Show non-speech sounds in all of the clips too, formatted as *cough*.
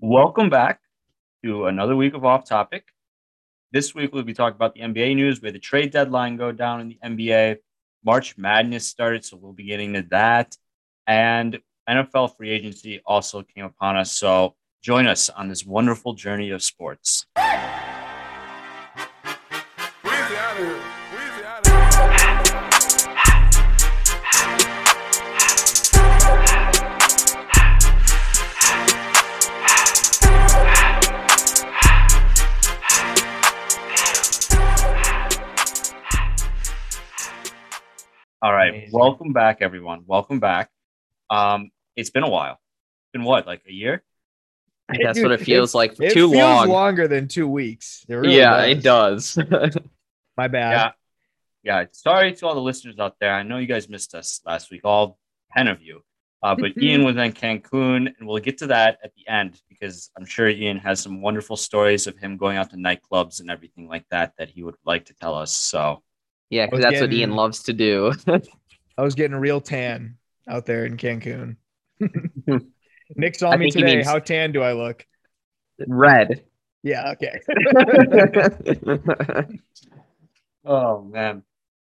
Welcome back to another week of Off Topic. This week we'll be talking about the NBA news. We had the trade deadline go down in the NBA. March Madness started, so we'll be getting to that. And NFL free agency also came upon us. So join us on this wonderful journey of sports. Welcome back, everyone. Welcome back. Um, it's been a while. It's been what, like a year? That's what it feels like. It Too feels long. longer than two weeks. It really yeah, it does. *laughs* My bad. Yeah. Yeah. Sorry to all the listeners out there. I know you guys missed us last week, all 10 of you. Uh, but Ian was in Cancun, and we'll get to that at the end because I'm sure Ian has some wonderful stories of him going out to nightclubs and everything like that that he would like to tell us. So, yeah, because that's what Ian loves to do. *laughs* I was getting a real tan out there in Cancun. *laughs* Nick saw I me today. means- How tan do I look? Red. Yeah, okay. *laughs* *laughs* oh man,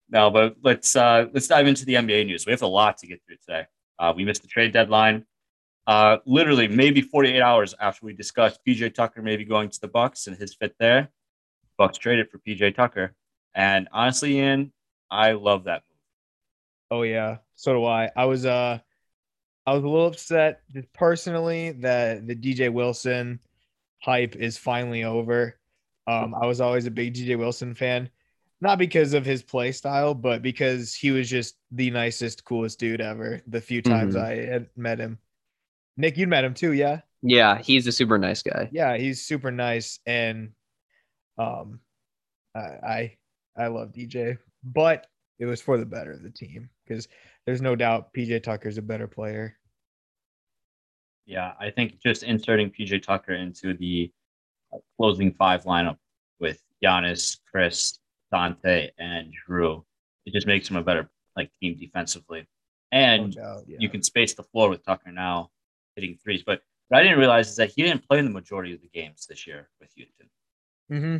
no, but let's uh, let's dive into the NBA news. We have a lot to get through today. Uh, we missed the trade deadline. Uh, literally, maybe 48 hours after we discussed PJ Tucker maybe going to the Bucks and his fit there, Bucks traded for PJ Tucker. And honestly, Ian, I love that move. Oh yeah, so do I. I was uh I was a little upset just personally that the DJ Wilson hype is finally over. Um I was always a big DJ Wilson fan, not because of his play style, but because he was just the nicest, coolest dude ever the few times Mhm. I had met him. Nick, you'd met him too, yeah? yeah, he's a super nice guy. Yeah, he's super nice and um I I, I love DJ, but it was for the better of the team because there's no doubt PJ Tucker's a better player. Yeah, I think just inserting PJ Tucker into the uh, closing five lineup with Giannis, Khris, Donte, and Jrue, it just makes him a better like team defensively. No And doubt, yeah. you can space the floor with Tucker now hitting threes. But what I didn't realize is that he didn't play in the majority of the games this year with Houston. hmm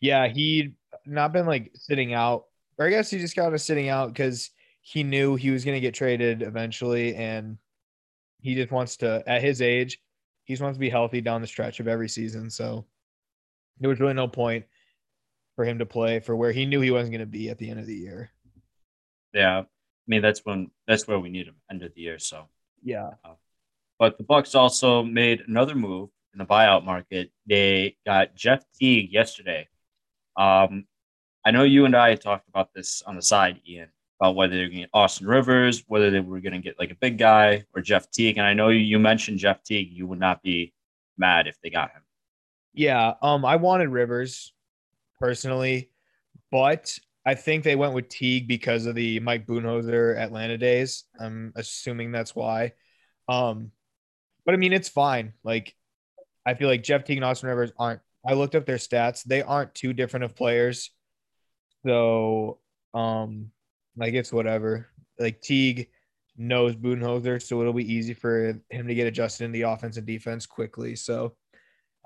Yeah, he'd not been like sitting out, or I guess he just got a sitting out because he knew he was going to get traded eventually, and he just wants to, at his age, he just wants to be healthy down the stretch of every season. So there was really no point for him to play for where he knew he wasn't going to be at the end of the year. Yeah, I mean that's when that's where we need him end of the year. So, Yeah. but the Bucks also made another move in the buyout market. They got Jeff Teague yesterday. Um, I know you and I talked about this on the side, Ian, about whether they're going to get Austin Rivers, whether they were going to get like a big guy or Jeff Teague. And I know you, mentioned Jeff Teague. You would not be mad if they got him. Yeah, um, I wanted Rivers personally, but I think they went with Teague because of the Mike Budenholzer Atlanta days. I'm assuming that's why. Um, but I mean, it's fine. Like, I feel like Jeff Teague and Austin Rivers aren't. I looked up their stats; they aren't too different of players. So, um, like it's whatever. Like Teague knows Budenholzer, so it'll be easy for him to get adjusted in the offense and defense quickly. So.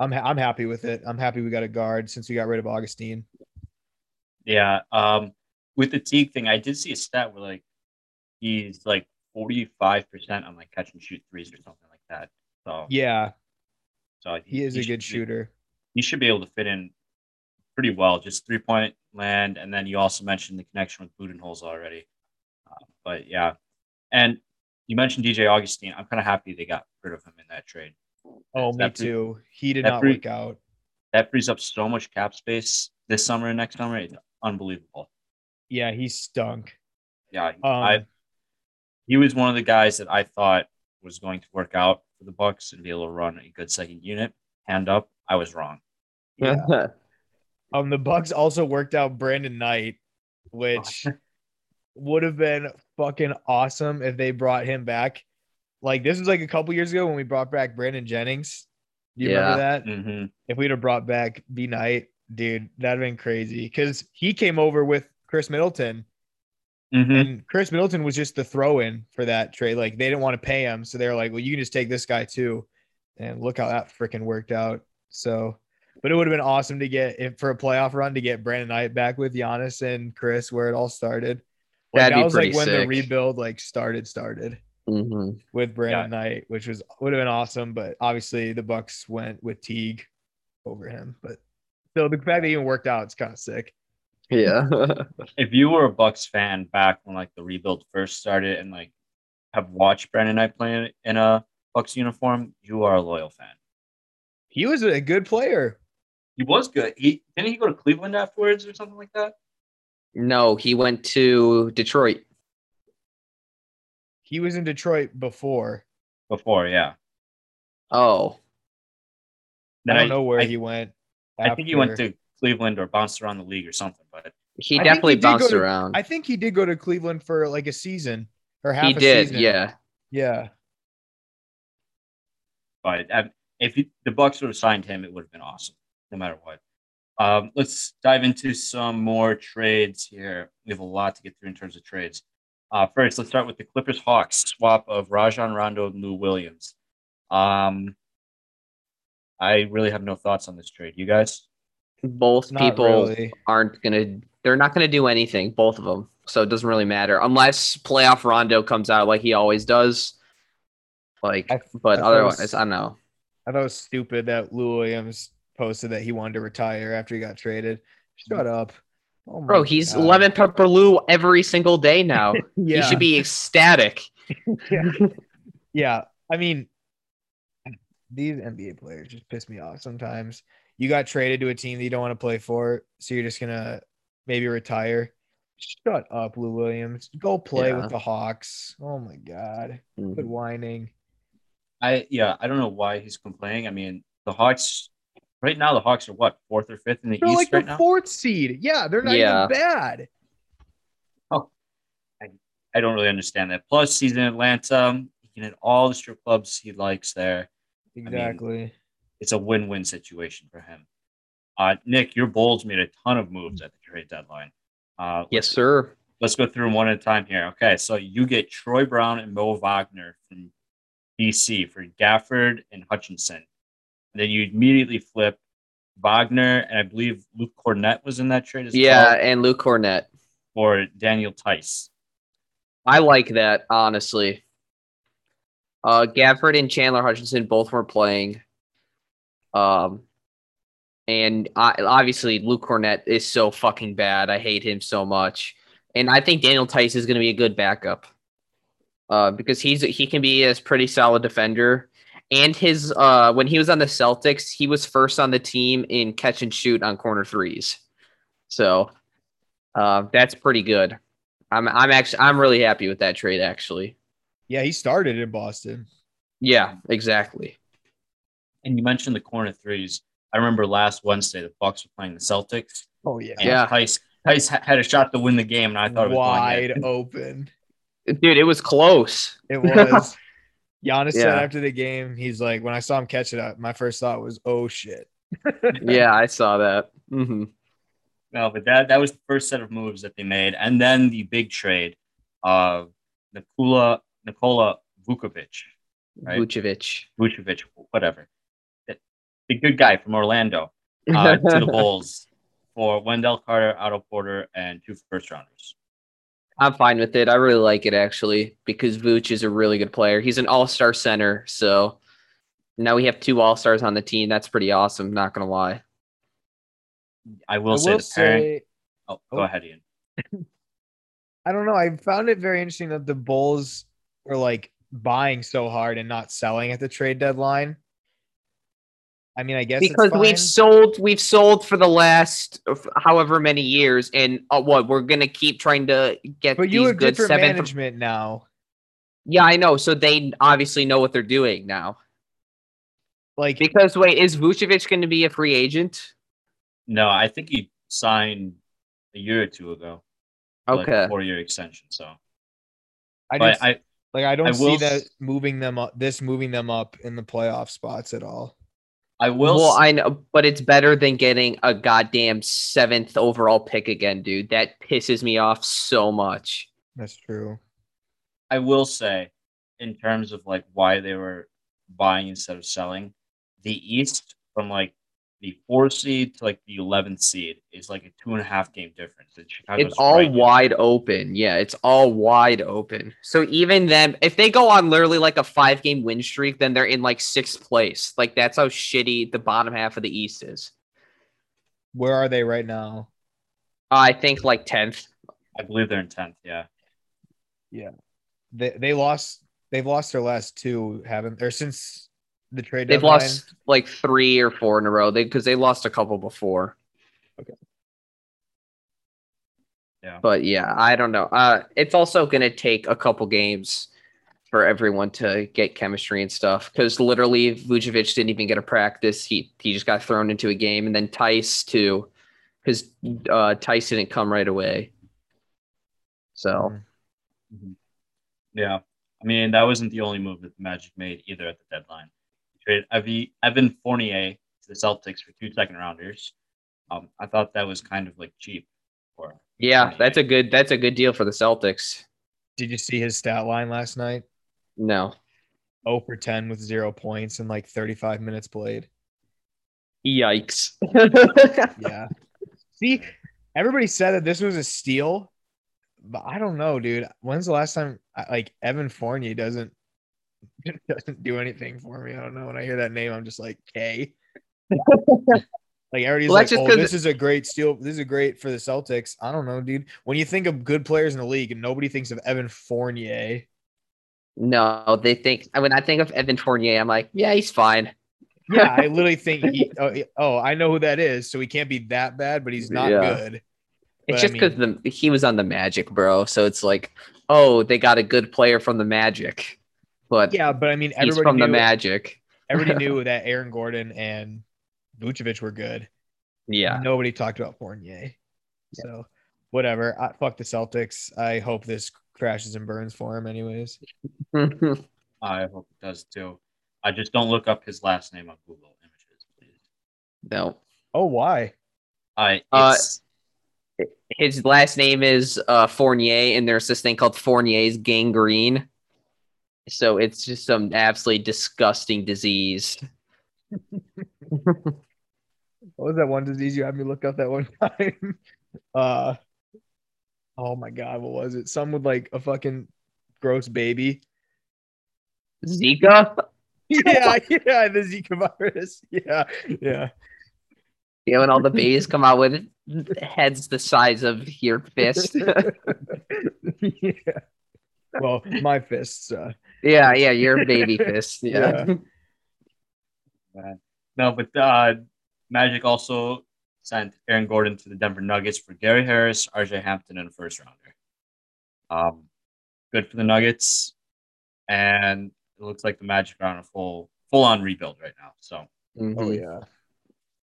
I'm ha- I'm happy with it. I'm happy we got a guard since we got rid of Augustin. Yeah. Um, with the Teague thing, I did see a stat where like he's like 45% on like catch and shoot threes or something like that. So, Yeah, so he is a should good be- shooter. He should be able to fit in pretty well, just three point land. And then you also mentioned the connection with Budenholzer already. Uh, but yeah. And you mentioned DJ Augustin. I'm kind of happy they got rid of him in that trade. Oh, me That too. He did not free- work out. That frees up so much cap space this summer and next summer. It's unbelievable. Yeah, he stunk. Yeah. Um, I, he was one of the guys that I thought was going to work out for the Bucks and be able to run a good second unit. Hand up, I was wrong. *laughs* yeah. Um, the Bucks also worked out Brandon Knight, which *laughs* would have been fucking awesome if they brought him back. Like this was like a couple years ago when we brought back Brandon Jennings. Do you remember that? hmm If we'd have brought back B Knight, dude, that'd have been crazy. Because he came over with Khris Middleton. hmm And Khris Middleton was just the throw in for that trade. Like they didn't want to pay him. So they were like, well, you can just take this guy too. and look how that freaking worked out. So, but it would have been awesome to get if for a playoff run to get Brandon Knight back with Giannis and Khris where it all started. Like That'd that be was like pretty when the rebuild like started started hmm with Brandon Knight, which was would have been awesome. But obviously the Bucks went with Teague over him. But still, the fact that it even worked out, it's kind of sick. Yeah. *laughs* If you were a Bucks fan back when like the rebuild first started and like have watched Brandon Knight play in a Bucks uniform, you are a loyal fan. He was a good player. He was good. He didn't he go to Cleveland afterwards or something like that? no, he went to Detroit. He was in Detroit before. Before, yeah. Oh, I don't know where I, he went. I think he went to Cleveland or bounced around the league or something. But he I definitely he bounced to- around. I think he did go to Cleveland for like a season or half he a did, season. yeah. Yeah. but um, if he, the Bucks would have signed him, it would have been awesome, no matter what. Um, let's dive into some more trades here. We have a lot to get through in terms of trades. Uh, first, let's start with the Clippers Hawks swap of Rajon Rondo and Lou Williams. Um, I really have no thoughts on this trade. You guys? Both Not people really. aren't gonna. They're not gonna do anything. Both of them. So it doesn't really matter unless playoff Rondo comes out like he always does. Like, I- but I thought it was- otherwise, I don't know. I thought it was stupid that Lou Williams posted that he wanted to retire after he got traded. Shut up. Oh Bro, he's God. lemon pepper Lou every single day now. Yeah. *laughs* He should be ecstatic. *laughs* Yeah. *laughs* yeah. I mean, these NBA players just piss me off sometimes. You got traded to a team that you don't want to play for, so you're just gonna maybe retire. Shut up, Lou Williams. Go play Yeah. with the Hawks. Oh my god. Quit Mhm. whining. I yeah, I don't know why he's complaining. I mean, the Hawks right now, the Hawks are what fourth or fifth in the They're East like right the now. fourth seed. Yeah, they're not Yeah. even bad. Oh, I don't really understand that. Plus, he's in Atlanta. He can hit all the strip clubs he likes there. Exactly. It's a win-win situation for him. Uh, Nick, your Bulls made a ton of moves at the trade deadline. Uh, Yes, sir. let's go through them one at a time here. Okay, so you get Troy Brown and Mo Wagner from DC for Gafford and Hutchison. Then you immediately flip Wagner, and I believe Luke Kornet was in that trade as Yeah, well Yeah, and Luke Kornet. Or Daniel Theis. I like that, honestly. Uh, Gafford and Chandler Hutchison both were playing. Um, and I, obviously Luke Kornet is so fucking bad. I hate him so much. And I think Daniel Theis is going to be a good backup. Uh, because he's he can be a pretty solid defender. And his uh when he was on the Celtics, he was first on the team in catch and shoot on corner threes. So uh, that's pretty good. I'm I'm actually I'm really happy with that trade actually. Yeah, he started in Boston. Yeah, exactly. And you mentioned the corner threes. I remember last Wednesday the Bucks were playing the Celtics. Oh yeah. And Yeah. Theis Theis had a shot to win the game, and I thought it was wide open. Dude, it was close. It was. *laughs* Giannis said after the game, he's like, when I saw him catch it up, my first thought was, oh shit. *laughs* yeah, I saw that. hmm No, but that that was the first set of moves that they made, and then the big trade of Nikola Nikola Vukovic, Right. Vucevic. Vucevic, whatever, the, the good guy from Orlando, uh, to the *laughs* Bulls for Wendell Carter, Otto Porter, and two first rounders. I'm fine with it. I really like it actually because Vooch is a really good player. He's an all-star center, so now we have two all-stars on the team. That's pretty awesome, not gonna lie. I will I say will the pairing. say, oh, oh. go oh. ahead, Ian. *laughs* I don't know. I found it very interesting that the Bulls were like buying so hard and not selling at the trade deadline. I mean, I guess it's because fine. we've sold we've sold for the last uh, however many years and uh, what we're gonna keep trying to get but you these have good different seven management now. yeah i know so they obviously know what they're doing now Like, because wait is Vucevic going to be a free agent No, I think he signed a year or two ago. okay a four-year extension. So, I but just I like I don't I see will that moving them up. This moving them up in the playoff spots at all. I will. well s- i know but it's better than getting a goddamn seventh overall pick again dude that pisses me off so much That's true. I will say, in terms of like why they were buying instead of selling, the East from like the four seed to like the eleventh seed is like a two and a half game difference. And Chicago's It's all right in- wide open. Yeah, it's all wide open. So even them, if they go on literally like a five game win streak, then they're in like sixth place. Like that's how shitty the bottom half of the East is. Where are they right now? Uh, I think like tenth. I believe they're in tenth. Yeah. Yeah. They they lost. They've lost their last two, haven't? they? Or since the trade They've deadline? lost like three or four in a row. They because they lost a couple before. Okay. Yeah. But yeah, I don't know. Uh, it's also gonna take a couple games for everyone to get chemistry and stuff. Because literally, Vucevic didn't even get a practice. He he just got thrown into a game, and then Theis too, because uh, Theis didn't come right away. So Mhm. Yeah. I mean, that wasn't the only move that the Magic made either at the deadline. Traded Evie, Evan Fournier to the Celtics for two second rounders. Um, I thought that was kind of like cheap. For yeah, that's a good that's a good deal for the Celtics. Did you see his stat line last night? No, 0 for 10 with zero points and like 35 minutes played. yikes. *laughs* Yeah. see, everybody said that this was a steal, but I don't know, dude. When's the last time like Evan Fournier doesn't doesn't do anything for me? I don't know. When I hear that name, I'm just like, K. Like everybody's Well, like, oh, this is a great steal. This is a great for the Celtics. I don't know, dude. When you think of good players in the league, and nobody thinks of Evan Fournier. no, they think I when I think of Evan Fournier, I'm like, yeah, he's fine. Yeah, I *laughs* literally think, he, oh, oh, I know who that is. So he can't be that bad, but he's not Yeah. good. It's But I just because the he was on the Magic, bro. So it's like, oh, they got a good player from the Magic, but Yeah, but I mean, everybody he's everybody from knew, the Magic. everybody *laughs* knew that Aaron Gordon and Vucevic were good. Yeah, Nobody talked about Fournier. So whatever. I, fuck the Celtics. I hope this crashes and burns for him, anyways. *laughs* I hope it does too. I just don't look up his last name on Google Images, please. no. Oh, why? I Uh, His last name is uh, Fournier, and there's this thing called Fournier's gangrene. So it's just some absolutely disgusting disease. *laughs* What was that one disease you had me look up that one time? *laughs* uh oh my god, what was it? Some with like a fucking gross baby. Zika? *laughs* yeah, yeah, the Zika virus. Yeah, yeah. Yeah, when all the babies come out with heads the size of your fist. yeah. Well, my fists. Uh, yeah, yeah, your baby fist. *laughs* Yeah. Yeah. no, but uh, Magic also sent Aaron Gordon to the Denver Nuggets for Gary Harris, RJ Hampton, and a first rounder. Um, good for the Nuggets, and it looks like the Magic are on a full full on rebuild right now. So oh Mhm. yeah.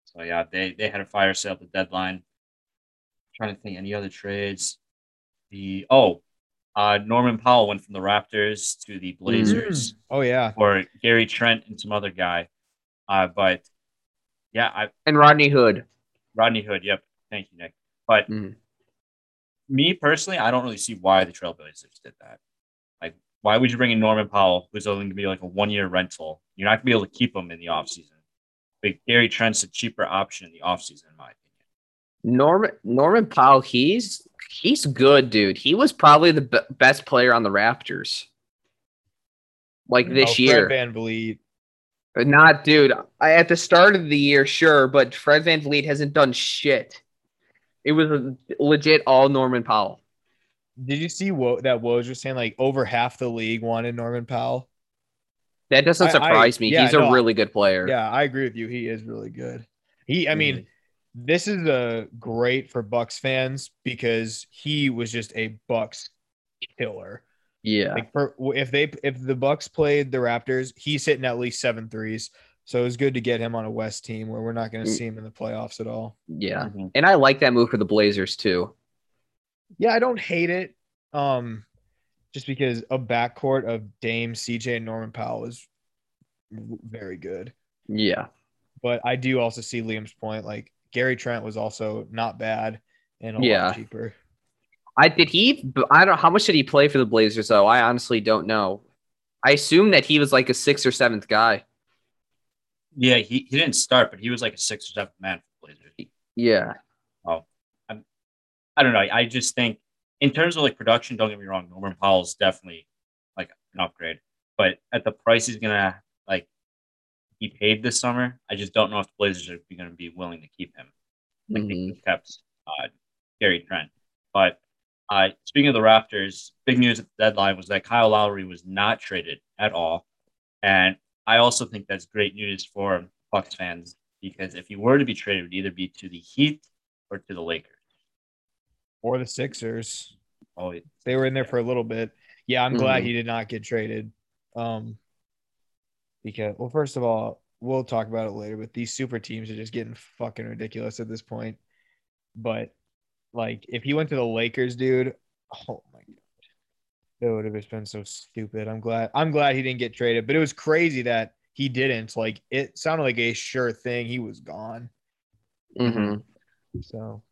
So yeah, they they had a fire sale at the deadline. trying to think any other trades. The oh, uh, Norman Powell went from the Raptors to the Blazers Oh yeah. or Gary Trent and some other guy. Uh, but yeah, I And Rodney Hood. Rodney Hood. Yep, thank you, Nick. But Mhm. me personally, I don't really see why the Trailblazers did that. Like, why would you bring in Norman Powell, who's only going to be like a one year rental? You're not going to be able to keep him in the offseason. But Gary Trent's a cheaper option in the offseason, in my opinion. Norman Norman Powell, he's he's good, dude. He was probably the be- best player on the Raptors. Like this Oh, Fred year. VanVleet. But not, dude. I, at the start of the year, sure, but Fred VanVleet hasn't done shit. It was a, legit all Norman Powell. Did you see what that Woj was saying? Like over half the league wanted Norman Powell. That doesn't I- I- surprise me. yeah, He's a really good player. Yeah, I agree with you. He is really good. He, I mean, Mhm. This is a great for Bucks fans because he was just a Bucks killer. Yeah. Like for if they if the Bucks played the Raptors, he's hitting at least seven threes. So it was good to get him on a West team where we're not going to Mm. see him in the playoffs at all. Yeah. Mhm. And I like that move for the Blazers too. Yeah, I don't hate it. Um, just because a backcourt of Dame, CJ, and Norman Powell is very good. Yeah. But I do also see Liam's point. Like Gary Trent was also not bad and a Yeah. lot cheaper. I did he I don't how much did he play for the Blazers though? I honestly don't know. I assume that he was like a sixth or seventh guy. Yeah, he, he didn't start, but he was like a sixth or seventh man for Blazers. Yeah. Oh, I don't know. I just think in terms of like production, don't get me wrong, Norman Powell's definitely like an upgrade. But at the price he's gonna like be paid this summer, I just don't know if the Blazers are gonna be willing to keep him. Like they Mhm. could've kept uh, Gary Trent. But uh, speaking of the Raptors, big news at the deadline was that Kyle Lowry was not traded at all, and I also think that's great news for Bucks fans because if he were to be traded, it would either be to the Heat or to the Lakers. Or the Sixers. Oh, it- They were in there for a little bit. Yeah, I'm glad Mhm. he did not get traded. Um, because well, first of all, we'll talk about it later. But these super teams are just getting fucking ridiculous at this point. But like, if he went to the Lakers, dude, oh my god, that would have just been so stupid. I'm glad. I'm glad he didn't get traded. But it was crazy that he didn't. Like, it sounded like a sure thing. He was gone. hmm So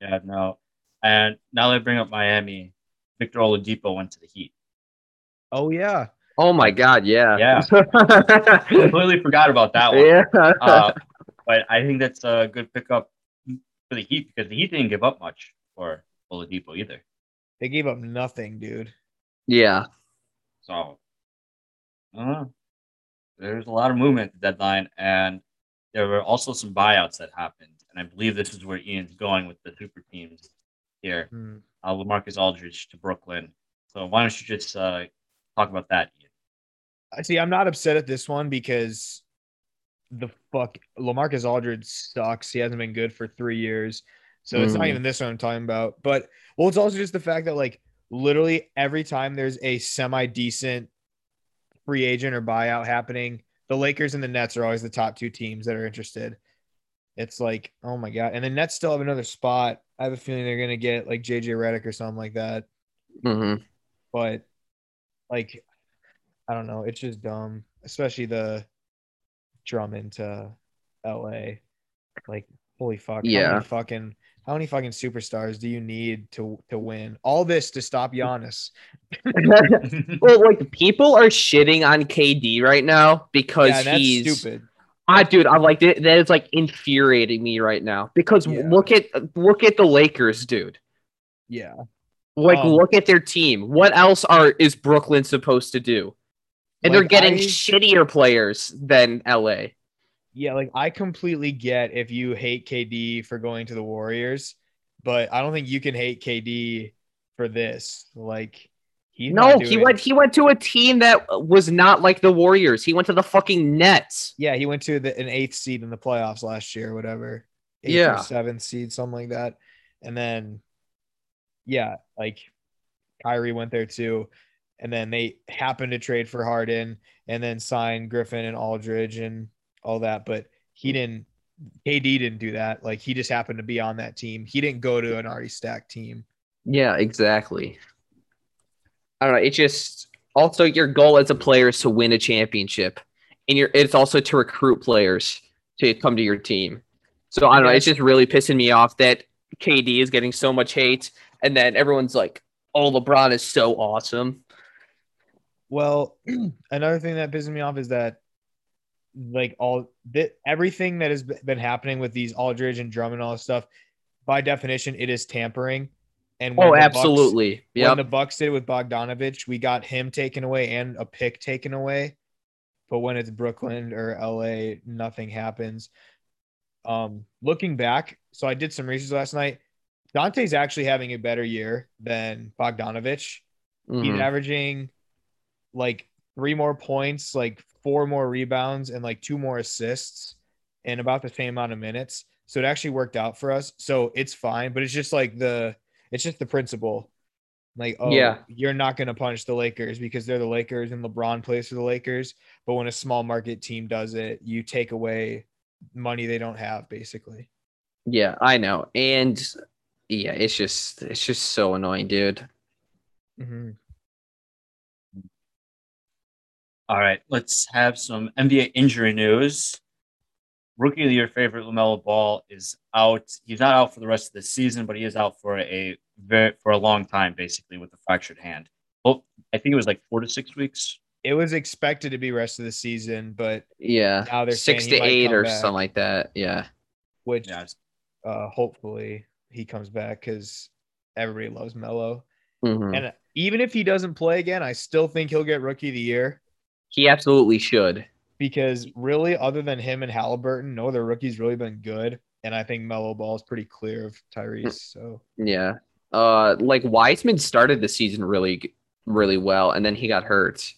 Yeah, no. And now that I bring up Miami, Victor Oladipo went to the Heat. oh yeah, Oh my God. Yeah. Yeah. Yeah. *laughs* Completely forgot about that one. yeah. Uh, but I think that's a good pickup for the Heat because the Heat didn't give up much for Oladipo either. they gave up nothing, dude. yeah. So, I don't know. There's a lot of movement at the deadline, and there were also some buyouts that happened. And I believe this is where Ian's going with the super teams here. Hmm. Uh, Lamarcus Aldridge to Brooklyn. So why don't you just uh, talk about that, Ian? I see. I'm not upset at this one because the fuck Lamarcus Aldridge sucks. He hasn't been good for three years, so it's not Mhm. even this one I'm talking about. But well, it's also just the fact that like literally every time there's a semi decent free agent or buyout happening, the Lakers and the Nets are always the top two teams that are interested. It's like, oh my god, and the Nets still have another spot. I have a feeling they're gonna get like JJ Redick or something like that hmm but like I don't know, it's just dumb, especially the Drummond to LA. Like, holy fuck, how Yeah. many fucking how many fucking superstars do you need to to win? All this to stop Giannis. *laughs* well, like people are shitting on KD right now because Yeah, that's he's stupid. I dude, I'm like that that is like infuriating me right now because Yeah. look at look at the Lakers, dude. Yeah. Like Um, look at their team. What else are is Brooklyn supposed to do? And they're getting I- shittier players than LA. Yeah, like I completely get if you hate KD for going to the Warriors, but I don't think you can hate KD for this. Like he no, he went he went to a team that was not like the Warriors. He went to the fucking Nets. Yeah, he went to the, an eighth seed in the playoffs last year, whatever. Eighth Yeah. or seventh seed, something like that. And then, yeah, like Kyrie went there too. And then they happened to trade for Harden and then sign Griffin and Aldridge and all that. But he didn't, KD didn't do that. Like he just happened to be on that team. He didn't go to an already stacked team. Yeah, exactly. I don't know. It just also your goal as a player is to win a championship, and your it's also to recruit players to come to your team. So I don't know. It's just really pissing me off that KD is getting so much hate, and then everyone's like, "Oh, LeBron is so awesome." Well, *clears throat* another thing that pisses me off is that like all that everything that has been happening with these Aldridge and Drummond and all this stuff, by definition, it is tampering. And when Oh, absolutely. when Yep. the Bucks did it with Bogdanovic, we got him taken away and a pick taken away. But when it's Brooklyn or LA, nothing happens. Um, looking back, so I did some research last night. Donte's actually having a better year than Bogdanovic. He's Mhm. averaging like three more points, like four more rebounds, and like two more assists in about the same amount of minutes. So it actually worked out for us. So it's fine, but it's just like the it's just the principle. Like, oh, Yeah. you're not going to punish the Lakers because they're the Lakers and LeBron plays for the Lakers. But when a small market team does it, you take away money they don't have, basically. Yeah, I know. And yeah, it's just it's just so annoying, dude. Mhm. All right, let's have some NBA injury news. Rookie of the year favorite Lamelo Ball is out. He's not out for the rest of the season, but he is out for a very for a long time, basically with a fractured hand. Well, I think it was like four to six weeks it was expected to be rest of the season, but Yeah, Now they're six to eight or back. something like that. Yeah, which Yeah, uh, hopefully he comes back because everybody loves Melo. Mhm. And even if he doesn't play again, I still think he'll get rookie of the year he absolutely should. because really, other than him and Halliburton, no other rookie's really been good. And I think Melo Ball is pretty clear of Tyrese. So Yeah. Uh, like Wiseman started the season really, really well, and then he got hurt,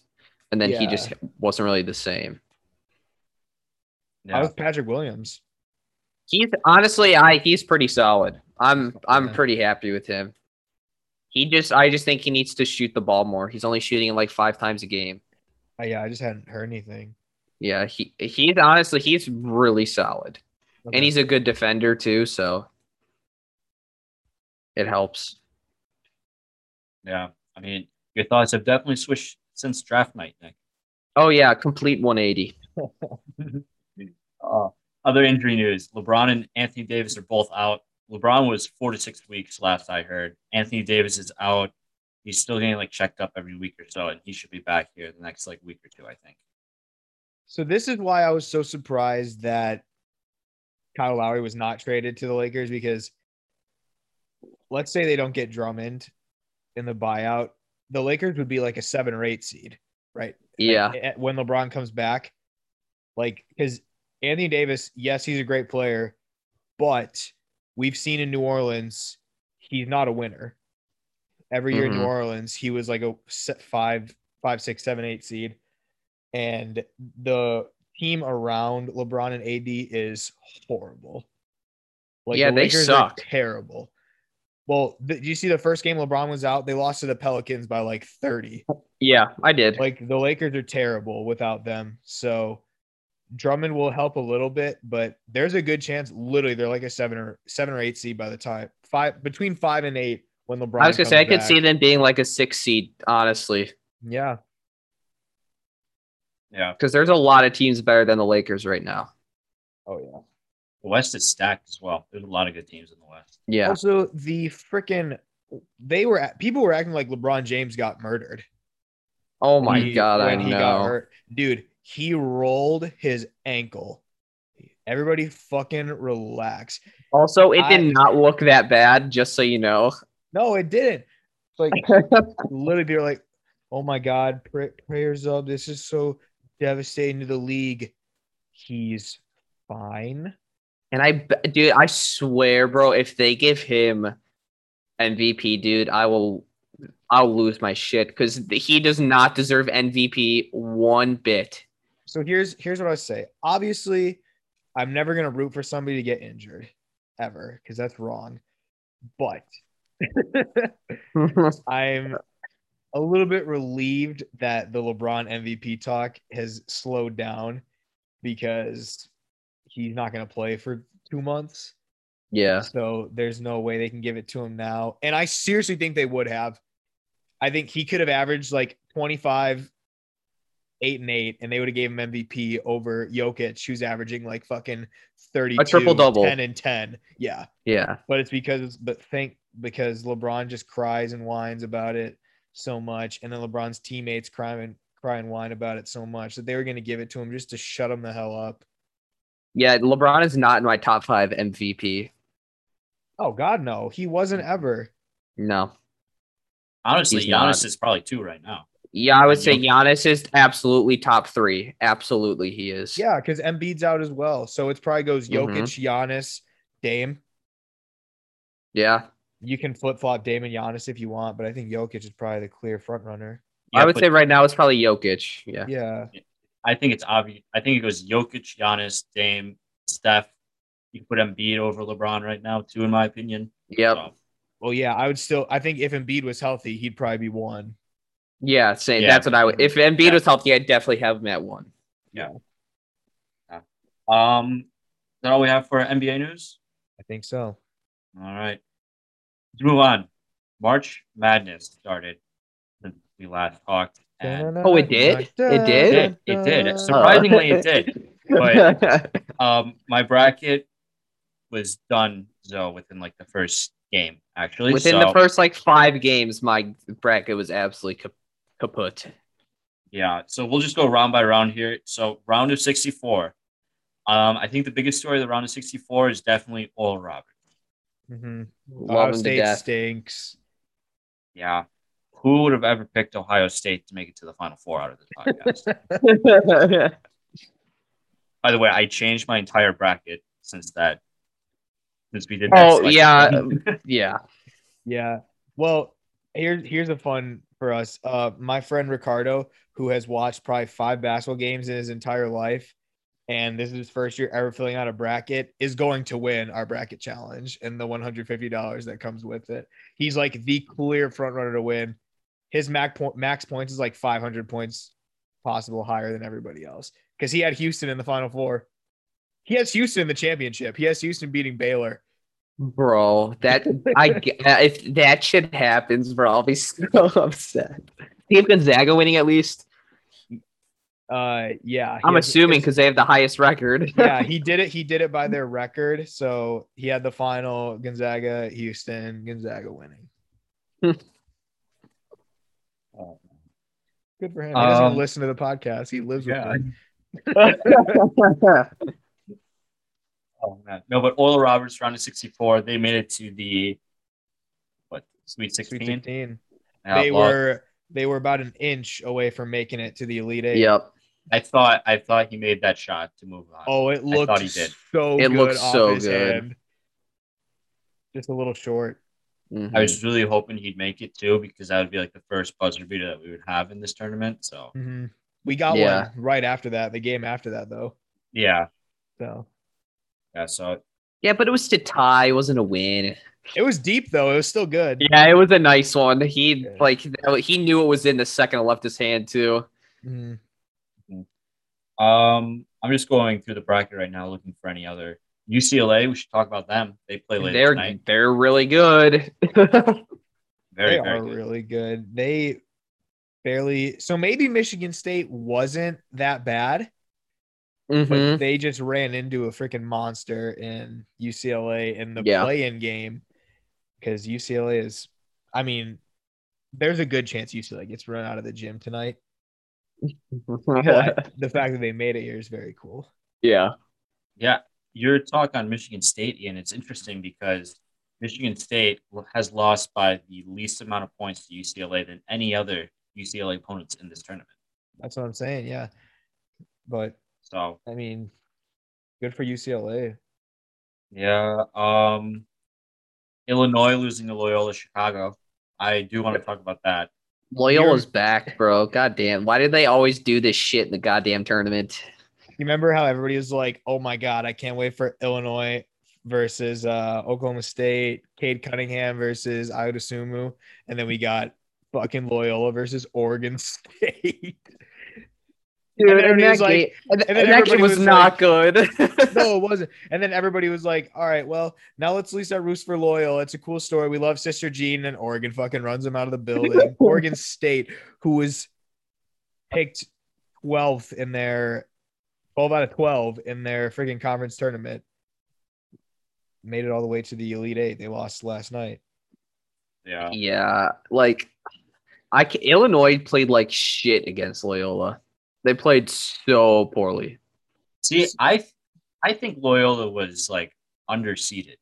and then he just wasn't really the same. yeah. I was Patrick Williams. He's honestly, I he's pretty solid. I'm I'm Yeah. pretty happy with him. He just, I just think he needs to shoot the ball more. He's only shooting it like five times a game. Uh, yeah, I just hadn't heard anything. Yeah, he he's honestly he's really solid, Okay. and he's a good defender too. So it helps. yeah. I mean, your thoughts have definitely switched since draft night, Nick. Oh yeah, complete 180. *laughs* Uh, other injury news: LeBron and Anthony Davis are both out. LeBron was four to six weeks last I heard. Anthony Davis is out. He's still getting like checked up every week or so, and he should be back here the next like week or two, I think. So this is why I was so surprised that Kyle Lowry was not traded to the Lakers because let's say they don't get Drummond in the buyout, the Lakers would be like a seven or eight seed, right? Yeah, Like, eh, when LeBron comes back, like because Anthony Davis, yes, he's a great player, but we've seen in New Orleans, he's not a winner. Every year in New Mhm. Orleans, he was like a five, five, six, seven, eight seed, and the team around LeBron and AD is horrible. Like Yeah, the they Lakers suck. terrible. Well, th- did you see the first game LeBron was out? They lost to the Pelicans by like 30 yeah, I did. like the Lakers are terrible without them. So Drummond will help a little bit, but there's a good chance. Literally, they're like a seven or seven or eight seed by the time five between five and eight when LeBron. I was gonna say I comes could see them being like a six seed, honestly, Yeah, Yeah, because there's a lot of teams better than the Lakers right now. oh yeah. the West is stacked as well. There's a lot of good teams in the West. Yeah, Also, the freaking they were people were acting like LeBron James got murdered. Oh my He- god, I when he got hurt, dude. He rolled his ankle. Everybody, fucking relax. Also, it did I- not look that bad, just so you know. No, it didn't. It's like *laughs* literally people are like, oh my God, pray- prayers up. This is so devastating to the league. He's fine. And I, dude, I swear, bro, if they give him MVP, dude, I will, I'll lose my shit because he does not deserve MVP one bit. So here's here's what I say. Obviously, I'm never gonna root for somebody to get injured ever because that's wrong. But *laughs* I'm a little bit relieved that the LeBron MVP talk has slowed down because he's not going to play for two months. yeah, So there's no way they can give it to him now. And I seriously think they would have. I think he could have averaged like 25, eight and eight, and they would have gave him MVP over Jokic, who's averaging like fucking 30 a triple-double. 10 and 10. Yeah. yeah, But it's because, but think because LeBron just cries and whines about it so much. And then LeBron's teammates cry and cry and whine about it so much that they were going to give it to him just to shut him the hell up. yeah. LeBron is not in my top five MVP. Oh, God, no. He wasn't ever. No. Honestly, He's. Giannis is probably two right now. Yeah, I would say Jokic. Giannis is absolutely top three. Absolutely, he is. Yeah, because Embiid's out as well. So it probably goes Mhm. Jokic, Giannis, Dame. Yeah. You can flip flop Dame and Giannis if you want, but I think Jokic is probably the clear front runner. I would but say right now it's probably Jokic. Yeah. Yeah. I think it's obvious. I think it goes Jokic, Giannis, Dame, Steph. You can put Embiid over LeBron right now, too, in my opinion. Yep. So, Well, yeah, I would still. I think if Embiid was healthy, he'd probably be one. Yeah, same. Yeah. That's what I would. If Embiid Yeah. was healthy, I'd definitely have him at one. um, is that all we have for NBA news? I think so. All right. Let's move on. March Madness started since we last talked. And Oh, it did? It did? it, it did. Surprisingly, it did. But *laughs* um, my bracket was done so within like the first game, actually. Within so, the first like five games, my bracket was absolutely kap- kaput. Yeah, so we'll just go round by round here. So round of 64. Um, I think the biggest story of the round of 64 is definitely Oral Roberts. Mm-hmm. Love Ohio him to State stinks. Yeah. Who would have ever picked Ohio State to make it to the final four out of this podcast? *laughs* By the way, I changed my entire bracket since that since we did Oh, yeah. *laughs* yeah. Yeah. Well, here's here's a fun for us. Uh, my friend Ricardo, who has watched probably five basketball games in his entire life, and this is his first year ever filling out a bracket, is going to win our bracket challenge and the one hundred fifty dollars that comes with it. He's like the clear front runner to win. His max point max points is like five hundred points possible higher than everybody else because he had Houston in the final four. He has Houston in the championship. He has Houston beating Baylor. Bro, that I *laughs* uh, if that shit happens, bro, I'll be *laughs* so upset. Team Gonzaga winning at least. Uh, yeah. I'm has- assuming because they have the highest record. *laughs* yeah, he did it. He did it by their record. So he had the final Gonzaga, Houston, Gonzaga winning. Oh, Good for him. He doesn't Um, listen to the podcast. He lives with Yeah. It. Oh man. No, but Oral Roberts round of 64, they made it to the what Sweet 16. Sweet 16. They well, were they were about an inch away from making it to the Elite Eight. yep. I thought I thought he made that shot to move on. Oh, it looked thought he did. so It good looked off so his good. hand. Just a little short. Mhm. I was really hoping he'd make it too because that would be like the first buzzer beater that we would have in this tournament. So Mhm. We got Yeah. one right after that. The game after that, though. yeah, So yeah. So Yeah, but it was to tie. It wasn't a win. it was deep, though. It was still good. Yeah, it was a nice one. He Yeah. like he knew it was in the second it left his hand too. Mhm. um, I'm just going through the bracket right now, looking for any other UCLA. We should talk about them. They play later They're tonight. they're really good. *laughs* Very they very are good. really good. They barely so maybe Michigan State wasn't that bad, but Mhm. they just ran into a freaking monster in UCLA in the Yeah. play-in game because UCLA is. I mean, there's a good chance UCLA gets run out of the gym tonight. *laughs* The fact that they made it here is very cool. yeah. Yeah, your talk on Michigan State, Ian, it's interesting because Michigan State has lost by the least amount of points to UCLA than any other UCLA opponents in this tournament. That's what I'm saying. Yeah, but So I mean, good for UCLA. yeah, um, Illinois losing to Loyola Chicago. I do want to talk about that. Loyola's back, bro. God damn. Why did they always do this shit in the goddamn tournament? You remember how everybody was like, "Oh my god, I can't wait for Illinois versus uh, Oklahoma State, Cade Cunningham versus Ayo Dosunmu," and then we got fucking Loyola versus Oregon *laughs* State. Dude, then and, everybody that, was like- game, and, and then that everybody game was, was not like- good. *laughs* no, it wasn't. And then everybody was like, "All right, well, now let's at our start roost for Loyola. It's a cool story. We love Sister Jean, and Oregon fucking runs them out of the building. *laughs* Oregon State, who was picked 12th in their 12 out of 12 in their freaking conference tournament, made it all the way to the Elite Eight. They lost last night. Yeah, yeah, like I Illinois played like shit against Loyola. They played so poorly. see, I I think Loyola was like underseeded.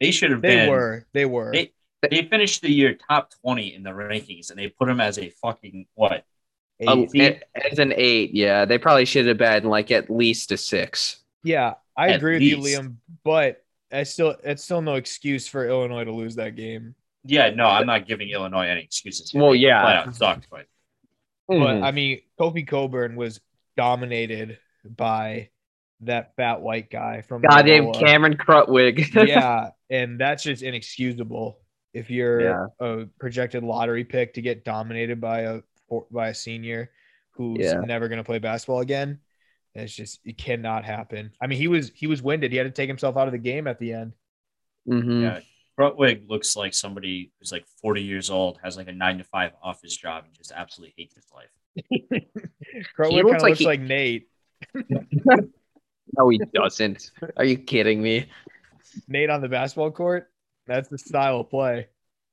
They should have They been. They were. They were. They- They finished the year top twenty in the rankings, and they put them as a fucking what? Eight. Um, as an eight, yeah, they probably should have been like at least a six. yeah, I At agree with you, Liam, but I still it's still no excuse for Illinois to lose that game. Yeah, no, I'm not giving Illinois any excuses. Well, They yeah. flat out sucked, but But Mhm. I mean, Kofi Cockburn was dominated by that fat white guy from Goddamn Loyola. Cameron Krutwig. *laughs* yeah, and that's just inexcusable if you're Yeah. a projected lottery pick to get dominated by a by a senior who's Yeah. never going to play basketball again. It's just it cannot happen. I mean, he was he was winded. He had to take himself out of the game at the end. Mhm. yeah, Krutwig looks like somebody who's like 40 years old, has like a nine to five office job, and just absolutely hates his life. *laughs* Crowley looks like looks he- like Nate. *laughs* No, he doesn't. Are you kidding me? Nate on the basketball court. That's the style of play.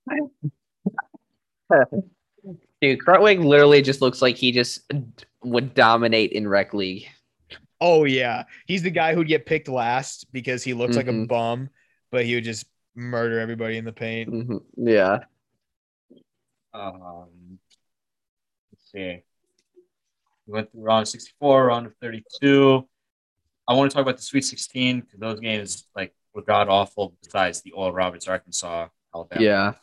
*laughs* Dude, Krutwig literally just looks like he just would dominate in rec league. Oh yeah, he's the guy who'd get picked last because he looks like a Mhm. bum, but he would just murder everybody in the paint. Mhm. Yeah. Um, let's see. We went through round of 64, round of 32. I want to talk about the Sweet 16 because those games like were god awful. Besides the Oral Roberts, Arkansas, Alabama. Yeah.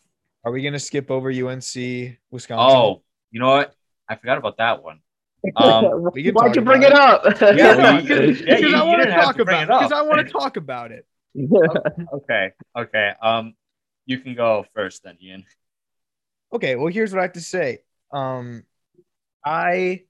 Are we gonna skip over UNC Wisconsin? Oh, you know what? I forgot about that one. *laughs* Um, we can Why'd talk you bring about it up? Yeah, *laughs* yeah, because yeah, I want to talk about it it because. *laughs* I want to talk about it. okay, okay. Um, you can go first then, Ian. Okay, well, here's what I have to say. Um, I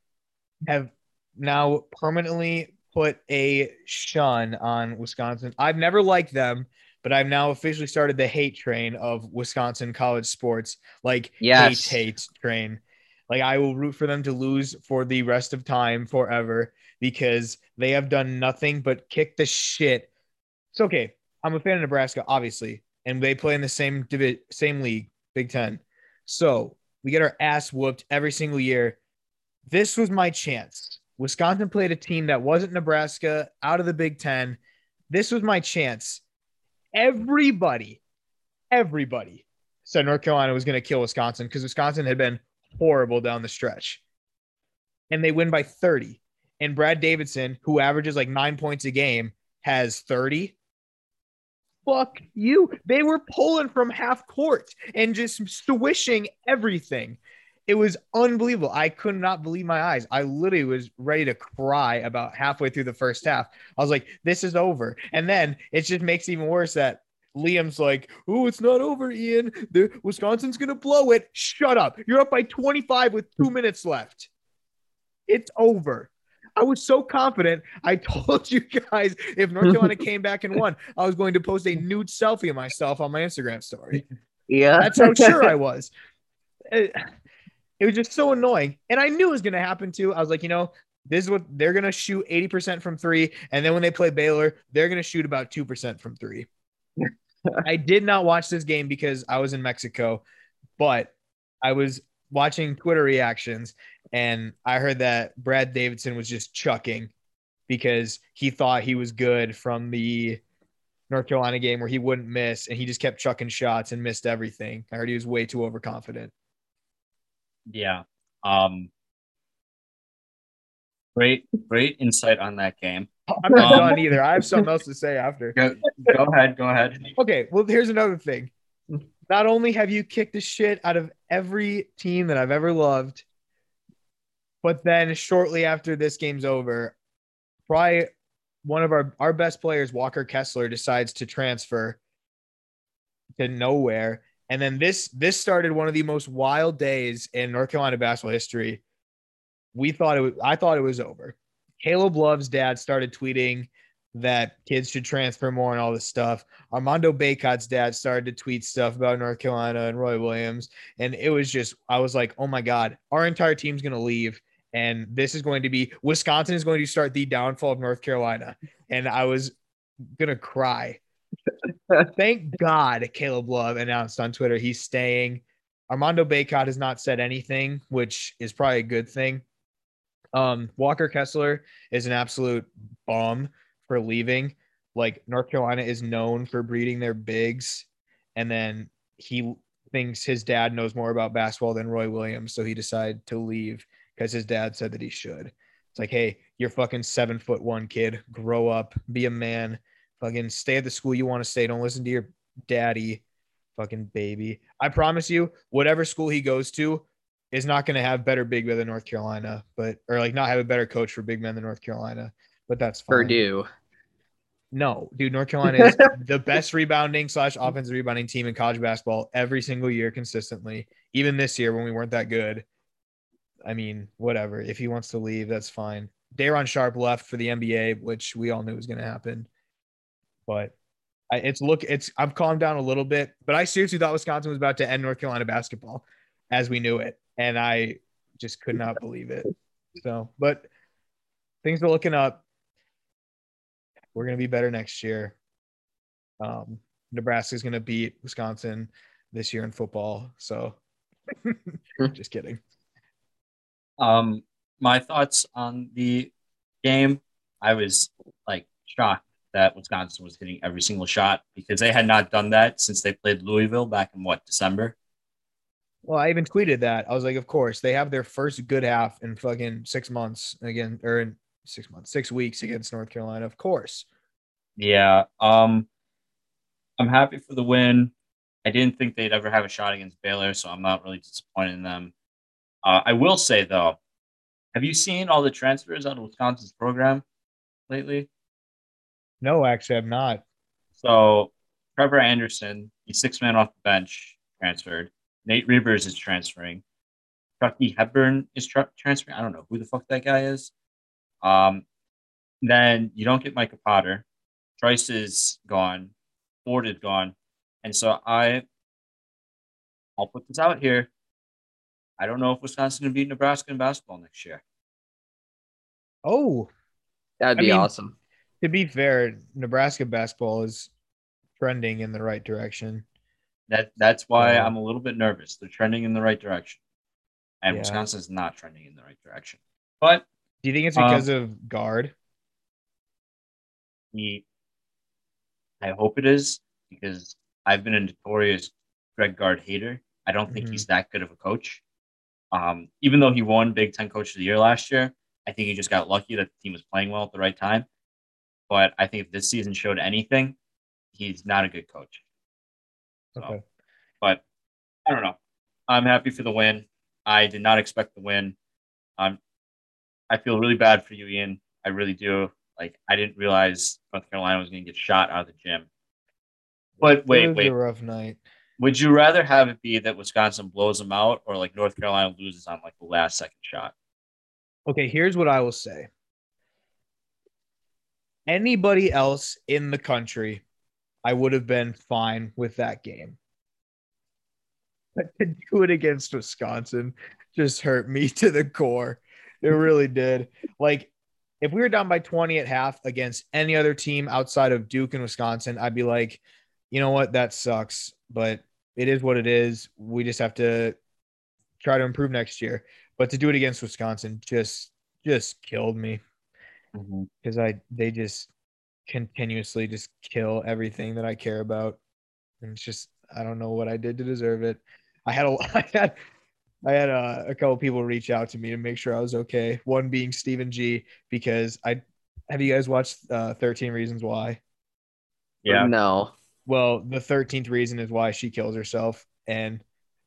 have now permanently put a shun on Wisconsin. I've never liked them, but I've now officially started the hate train of Wisconsin college sports. Like Yes. hate hate train. Like I will root for them to lose for the rest of time forever because they have done nothing but kick the shit. It's okay. I'm a fan of Nebraska, obviously, and they play in the same divi- same league, Big Ten. So we get our ass whooped every single year. This was my chance. Wisconsin played a team that wasn't Nebraska out of the Big Ten. This was my chance. Everybody, everybody said North Carolina was going to kill Wisconsin because Wisconsin had been horrible down the stretch. And they win by 30. And Brad Davison, who averages like nine points a game, has 30 fuck you. They were pulling from half court and just swishing everything. It was unbelievable. I could not believe my eyes. I literally was ready to cry about halfway through the first half. I was like, this is over. And then it just makes it even worse that Liam's like, oh, it's not over, Ian. The Wisconsin's gonna blow it. Shut up. You're up by 25 with two minutes left. It's over. I was so confident. I *laughs* told you guys if North *laughs* Carolina came back and won, I was going to post a nude selfie of myself on my Instagram story. yeah. That's how sure I was. *laughs* It, was just so annoying. And I knew it was going to happen too. I was like, you know, this is what they're going to shoot 80% from three. And then when they play Baylor, they're going to shoot about 2% from three. *laughs* I did not watch this game because I was in Mexico, but I was watching Twitter reactions and I heard that Brad Davison was just chucking because he thought he was good from the North Carolina game where he wouldn't miss and he just kept chucking shots and missed everything. I heard he was way too overconfident. Yeah. Um. Great, great insight on that game. I'm not Um, done either. I have something else to say after. *laughs* Go, go ahead. Go ahead. Okay, well, here's another thing. Not only have you kicked the shit out of every team that I've ever loved, but then shortly after this game's over, probably one of our, our best players, Walker Kessler, decides to transfer to nowhere. And then this this started one of the most wild days in North Carolina basketball history. We thought it was I thought it was over. Caleb Love's dad started tweeting that kids should transfer more and all this stuff. Armando Bacot's dad started to tweet stuff about North Carolina and Roy Williams. And it was just, I was like, oh my God, our entire team's going to leave. And this is going to be, Wisconsin is going to start the downfall of North Carolina. And I was going to cry. Thank God Caleb Love announced on Twitter he's staying. Armando Bacot has not said anything, which is probably a good thing. Um, Walker Kessler is an absolute bum for leaving. Like North Carolina is known for breeding their bigs, and then he thinks his dad knows more about basketball than Roy Williams, so he decided to leave because his dad said that he should. It's like, hey, you're fucking seven foot one kid. Grow up, be a man. Fucking stay at the school you want to stay. Don't listen to your daddy, fucking baby. I promise you, whatever school he goes to is not going to have better big men than North Carolina, but or like not have a better coach for big men than North Carolina. But that's fine. Purdue. No, dude, North Carolina is *laughs* the best rebounding slash offensive rebounding team in college basketball every single year consistently. Even this year when we weren't that good. I mean, whatever. If he wants to leave, that's fine. Day'Ron Sharpe left for the NBA, which we all knew was going to happen. But I, it's look, it's I've calmed down a little bit, but I seriously thought Wisconsin was about to end North Carolina basketball as we knew it, and I just could not believe it. So, but things are looking up. We're gonna be better next year. Um, Nebraska's gonna beat Wisconsin this year in football. So, *laughs* just kidding. Um, my thoughts on the game. I was like shocked that Wisconsin was hitting every single shot because they had not done that since they played Louisville back in what December. Well, I even tweeted that. I was like, of course, they have their first good half in fucking six months again, or in six months, six weeks against North Carolina. Of course. Yeah. Um, I'm happy for the win. I didn't think they'd ever have a shot against Baylor, so I'm not really disappointed in them. Uh, I will say though, have you seen all the transfers out of Wisconsin's program lately? No, actually, I'm not. So Trevor Anderson, he's six man off the bench, transferred. Nate Reuvers is transferring. Chucky Hepburn is tra- transferring. I don't know who the fuck that guy is. Um, then you don't get Micah Potter. Trice is gone. Ford is gone. And so I, I'll put this out here. I don't know if Wisconsin can beat Nebraska in basketball next year. Oh, That'd I be mean- awesome. To be fair, Nebraska basketball is trending in the right direction. That that's why Yeah. I'm a little bit nervous. They're trending in the right direction, and Yeah. Wisconsin's not trending in the right direction. But Do you think it's Um, because of Gard? the, I hope it is because I've been a notorious Greg Gard hater. I don't think Mhm. he's that good of a coach. Um, even though he won Big Ten Coach of the Year last year, I think he just got lucky that the team was playing well at the right time. But I think if this season showed anything, he's not a good coach. So, Okay. but I don't know. I'm happy for the win. I did not expect the win. Um, I feel really bad for you, Ian. I really do. Like I didn't realize North Carolina was going to get shot out of the gym. But It wait, wait. a rough night. Would you rather have it be that Wisconsin blows them out, or like North Carolina loses on like the last second shot? Okay, here's what I will say. Anybody else in the country, I would have been fine with that game. But *laughs* to do it against Wisconsin just hurt me *laughs* to the core. It really did. Like, if we were down by 20 at half against any other team outside of Duke and Wisconsin, I'd be like, you know what? That sucks. But it is what it is. We just have to try to improve next year. But to do it against Wisconsin just just killed me because I they just continuously just kill everything that I care about. And it's just I don't know what I did to deserve it. I had a *laughs* I had I had a, a couple people reach out to me to make sure I was okay. One being Stephen G because I have you guys watched uh, 13 Reasons Why? Yeah. No. Well, the 13th reason is why she kills herself. And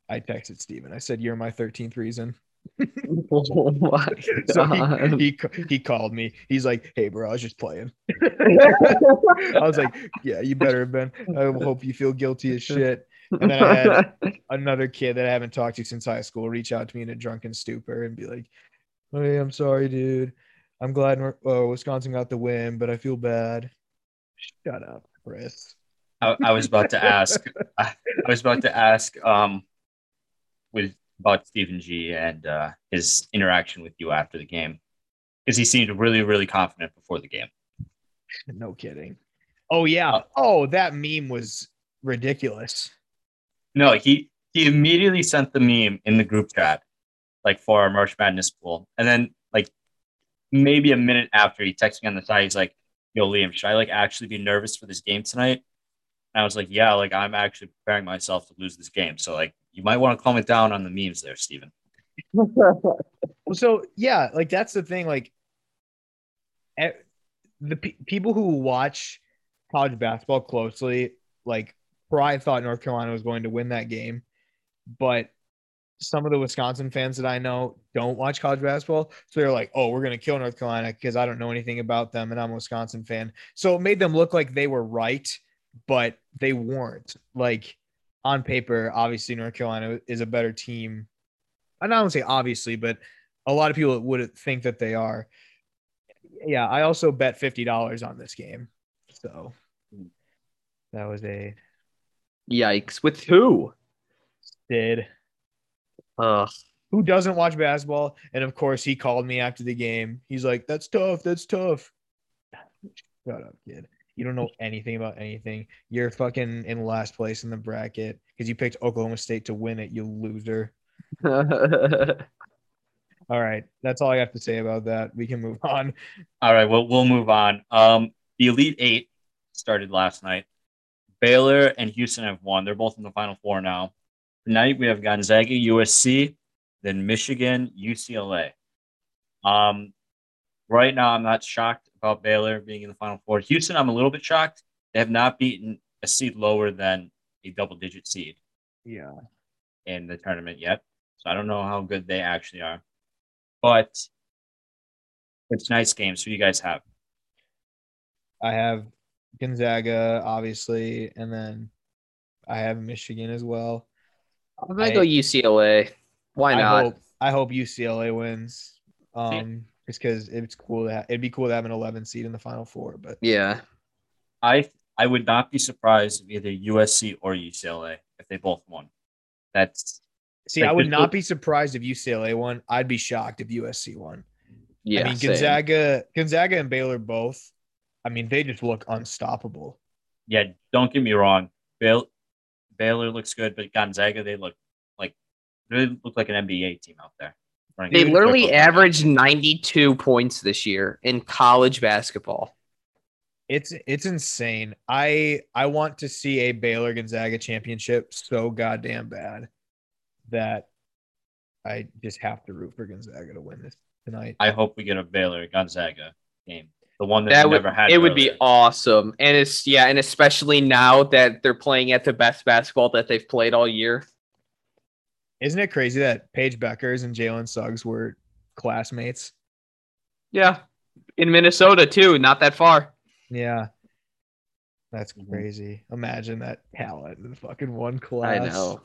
I texted Steven. I said, You're my 13th reason. *laughs* oh my So God. he, he he called me. He's like, "Hey, bro, I was just playing." *laughs* I was like, "Yeah, you better have been." I hope you feel guilty as shit. And then I had *laughs* another kid that I haven't talked to since high school reach out to me in a drunken stupor and be like, "Hey, I'm sorry, dude. I'm glad Nor- uh, Wisconsin got the win, but I feel bad." Shut up, Chris. I, I was about to ask. I, I was about to ask um, with about Stephen G and uh, his interaction with you after the game because he seemed really, really confident before the game. *laughs* No kidding. Oh yeah. Oh, that meme was ridiculous. No, he he immediately sent the meme in the group chat, like for our March Madness pool, and then like maybe a minute after he texted me on the side, he's like, "Yo, Liam, should I like actually be nervous for this game tonight?" And I was like, "Yeah, like I'm actually preparing myself to lose this game, so like you might want to calm it down on the memes there, Stephen. So yeah, like that's the thing. Like, the pe- people who watch college basketball closely, like, probably thought North Carolina was going to win that game, but some of the Wisconsin fans that I know don't watch college basketball, so they're like, "Oh, we're gonna kill North Carolina because I don't know anything about them and I'm a Wisconsin fan." So it made them look like they were right, but they weren't. Like on paper, obviously North Carolina is a better team. I don't want to say obviously, but a lot of people would think that they are. Yeah, I also bet fifty dollars on this game, so that was a Yikes. With who? did. Ugh. Who doesn't watch basketball? And of course, he called me after the game. He's like, "That's tough. That's tough." Shut up, kid. You don't know anything about anything. You're fucking in last place in the bracket because you picked Oklahoma State to win it. You loser. *laughs* All right, that's all I have to say about that. We can move on. All right, well, we'll move on. Um, the Elite Eight started last night. Baylor and Houston have won. They're both in the Final Four now. Tonight we have Gonzaga, USC, then Michigan, UCLA. Um, right now I'm not shocked about Baylor being in the Final Four. Houston, I'm a little bit shocked. They have not beaten a seed lower than a double-digit seed Yeah. in the tournament yet. So I don't know how good they actually are. But it's nice games. Who do you guys have? I have Gonzaga, obviously, and then I have Michigan as well. I'm gonna I- go UCLA. Why I not? hope I hope UCLA wins. Um, just because it's cool to ha- it'd be cool to have an 11 seed in the Final Four. But Yeah. I I would not be surprised if either USC or UCLA if they both won. That's see, Like, I would not be surprised if UCLA won. I'd be shocked if USC won. Yeah. I mean, same. Gonzaga, Gonzaga and Baylor both. I mean, they just look unstoppable. yeah. Don't get me wrong. Baylor, Baylor looks good, but Gonzaga they look like they look like an NBA team out there. Running They the literally averaged 92 points this year in college basketball. It's it's insane. I I want to see a Baylor Gonzaga championship so goddamn bad that I just have to root for Gonzaga to win this tonight. I hope we get a Baylor Gonzaga game. The one that, That we would never had. it would be awesome. And it's yeah, and especially now that they're playing at the best basketball that they've played all year. Isn't it crazy that Paige Bueckers and Jalen Suggs were classmates? Yeah. In Minnesota too, not that far. Yeah. That's Mhm. crazy. Imagine that talent in fucking one class. I know.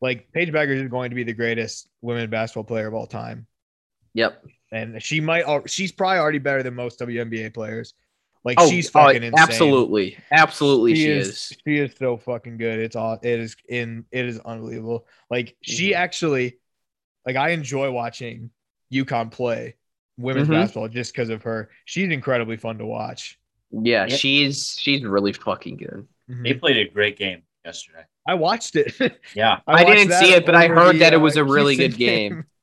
Like Paige Bueckers is going to be the greatest women basketball player of all time. Yep. And she might al- she's probably already better than most WNBA players. Like Oh, she's oh, fucking insane. absolutely. Absolutely she, is. She is so fucking good. It's all it is in it is unbelievable. Like she Mhm. actually like I enjoy watching UConn play women's Mhm. basketball just because of her. She's incredibly fun to watch. Yeah, Yeah. she's she's really fucking good. Mhm. They played a great game yesterday. I watched it. *laughs* Yeah, I watched didn't see it, but I heard the, that it uh, was a really *laughs* Houston good game. *laughs*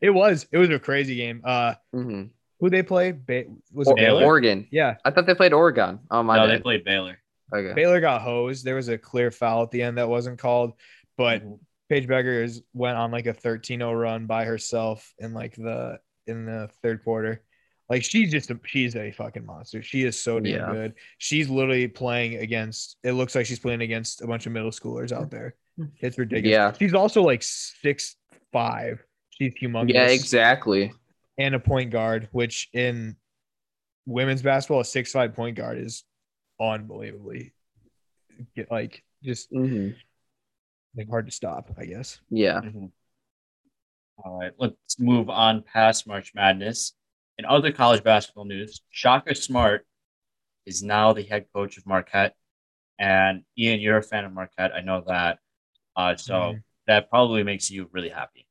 It was. It was a crazy game. Uh, hmm who they play? Ba- was it Baylor? Oregon. Oregon. Yeah, I thought they played Oregon. Oh my god. no, they played Baylor. Okay. Baylor got hosed. There was a clear foul at the end that wasn't called, but Mhm. Paige Bueckers went on like a 13-0 run by herself in like the in the third quarter. Like she's just a, she's a fucking monster. She is so damn Yeah. good. She's literally playing against. It looks like she's playing against a bunch of middle schoolers out there. It's ridiculous. Yeah. she's also like six five. She's humongous. Yeah, exactly. And a point guard, which in women's basketball, a six five point guard is unbelievably like just hmm like hard to stop, I guess. Yeah. Mhm. All right, let's move on past March Madness. In other college basketball news, Shaka Smart is now the head coach of Marquette. And Ian, you're a fan of Marquette. I know that. Uh, so Mhm. that probably makes you really happy.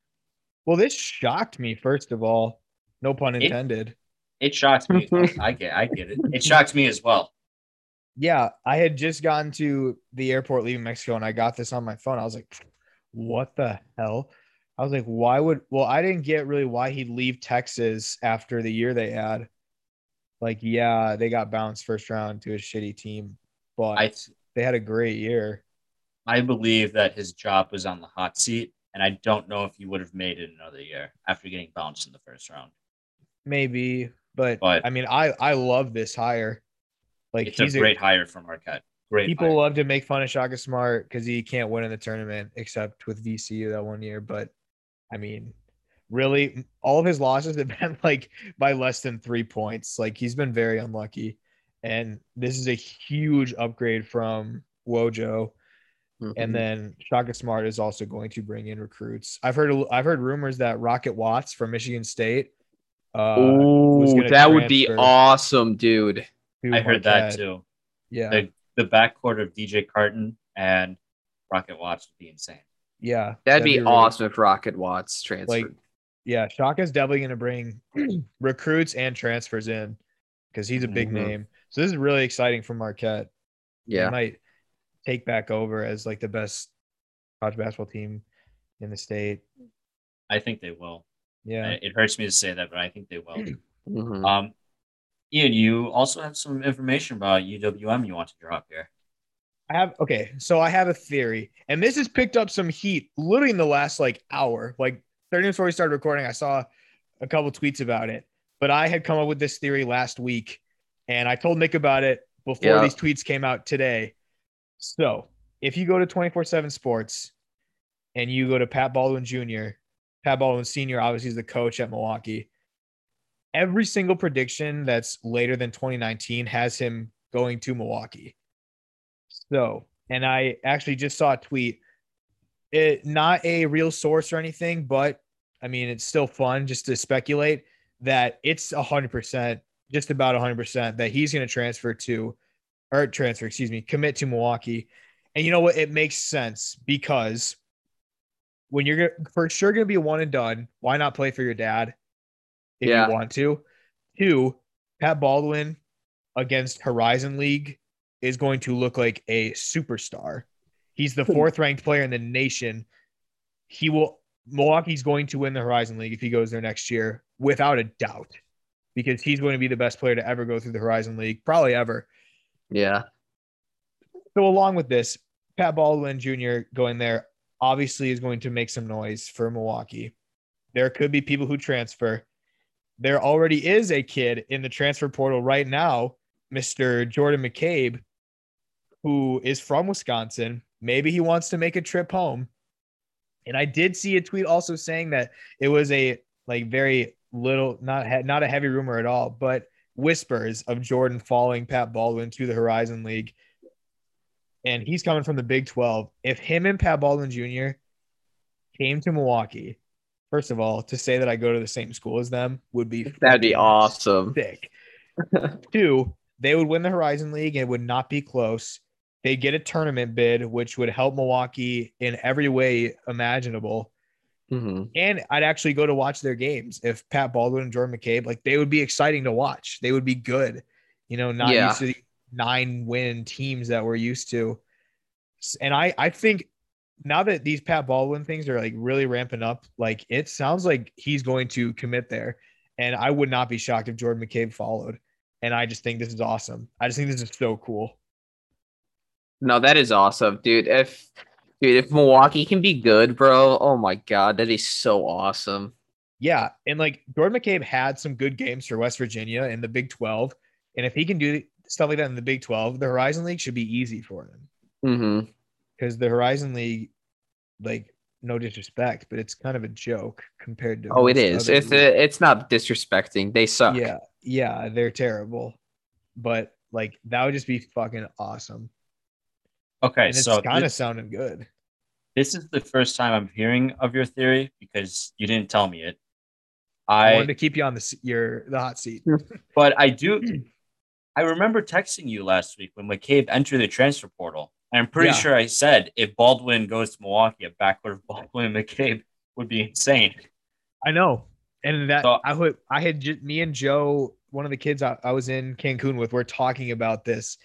Well, this shocked me. First of all, no pun It- intended. It shocks me. I get, I get it. It shocks me as well. yeah, I had just gotten to the airport leaving Mexico, and I got this on my phone. I was like, "What the hell?" I was like, "Why would?" Well, I didn't get really why he'd leave Texas after the year they had. Like, yeah, they got bounced first round to a shitty team, but I, they had a great year. I believe that his job was on the hot seat, and I don't know if he would have made it another year after getting bounced in the first round. Maybe, but, But- I mean, I I love this hire. Like It's he's a great hire from Marquette. Great. people hire. love to make fun of Shaka Smart because he can't win in the tournament except with VCU that one year. But I mean, really, all of his losses have *laughs* been like by less than three points. Like he's been very unlucky, and this is a huge upgrade from Wojo. Mhm. And then Shaka Smart is also going to bring in recruits. I've heard I've heard rumors that Rocket Watts from Michigan State. Uh, Ooh, gonna that would be awesome, dude. to I heard that Marquette. too. Yeah, The the backcourt of DJ Carton and Rocket Watts would be insane. yeah, That'd, be, really- awesome if Rocket Watts transferred. Yeah, Shaka's definitely going to bring *clears throat* recruits and transfers in because he's a big Mhm. name. So this is really exciting for Marquette. They yeah. might take back over as like the best college basketball team in the state. I think they will. Yeah. It it hurts me to say that, but I think they will. *clears throat* Mhm. um, Ian, you also have some information about UWM you want to drop here. I have okay, so I have a theory, and this has picked up some heat literally in the last like hour. Like 30 minutes before we started recording, I saw a couple tweets about it. But I had come up with this theory last week, and I told Nick about it before Yeah. these tweets came out today. So if you go to 24-7 sports and you go to Pat Baldwin Jr., Pat Baldwin Sr. obviously is the coach at Milwaukee. Every single prediction that's later than 2019 has him going to Milwaukee. So, and I actually just saw a tweet. It not a real source or anything, but I mean it's still fun just to speculate that it's hundred percent, just about hundred percent that he's going to transfer to, or transfer, excuse me, commit to Milwaukee. And you know what? It makes sense because when you're gonna- for sure going to be one and done, why not play for your dad if Yeah. you want to? Two, Pat Baldwin against Horizon League is going to look like a superstar. He's the hmm. fourth ranked player in the nation. He will Milwaukee's going to win the Horizon League if he goes there next year, without a doubt, because he's going to be the best player to ever go through the Horizon League, probably ever. Yeah. So along with this, Pat Baldwin Jr. going there obviously is going to make some noise for Milwaukee. There could be people who transfer. There already is a kid in the transfer portal right now, Mr. Jordan McCabe, who is from Wisconsin. Maybe he wants to make a trip home. And I did see a tweet also saying that it was a like very little, not not a heavy rumor at all, but whispers of Jordan following Pat Baldwin to the Horizon League and he's coming from the Big 12. If him and Pat Baldwin Jr. came to Milwaukee, first of all, to say that I go to the same school as them would be That'd be awesome. Sick. Two, they would win the Horizon League and it would not be close. They'd get a tournament bid, which would help Milwaukee in every way imaginable. hmm And I'd actually go to watch their games if Pat Baldwin and Jordan McCabe, like they would be exciting to watch. They would be good, you know, not Yeah. used to the nine win teams that we're used to. And I, I think now that these Pat Baldwin things are like really ramping up, like it sounds like he's going to commit there. And I would not be shocked if Jordan McCabe followed. And I just think this is awesome. I just think this is so cool. No, that is awesome, dude. If dude, if Milwaukee can be good, bro, oh my god, that is so awesome. Yeah, and like Jordan McCabe had some good games for West Virginia in the Big 12, and if he can do stuff like that in the Big 12, the Horizon League should be easy for him hmm because the Horizon League, like, no disrespect, but it's kind of a joke compared to. Oh, it most is. other It's leagues. it's not disrespecting. They suck. yeah, yeah, they're terrible, but like that would just be fucking awesome, Okay, and it's so kind of sounding good. this is the first time I'm hearing of your theory because you didn't tell me it. I, I wanted to keep you on the s- your the hot seat. but I do. *clears throat* I remember texting you last week when McCabe entered the transfer portal. I'm pretty Yeah. sure I said if Baldwin goes to Milwaukee, a backcourt of *laughs* Baldwin and McCabe would be insane. I know. And that So- I would I had ju- me and Joe, one of the kids I, I was in Cancun with, we're talking about this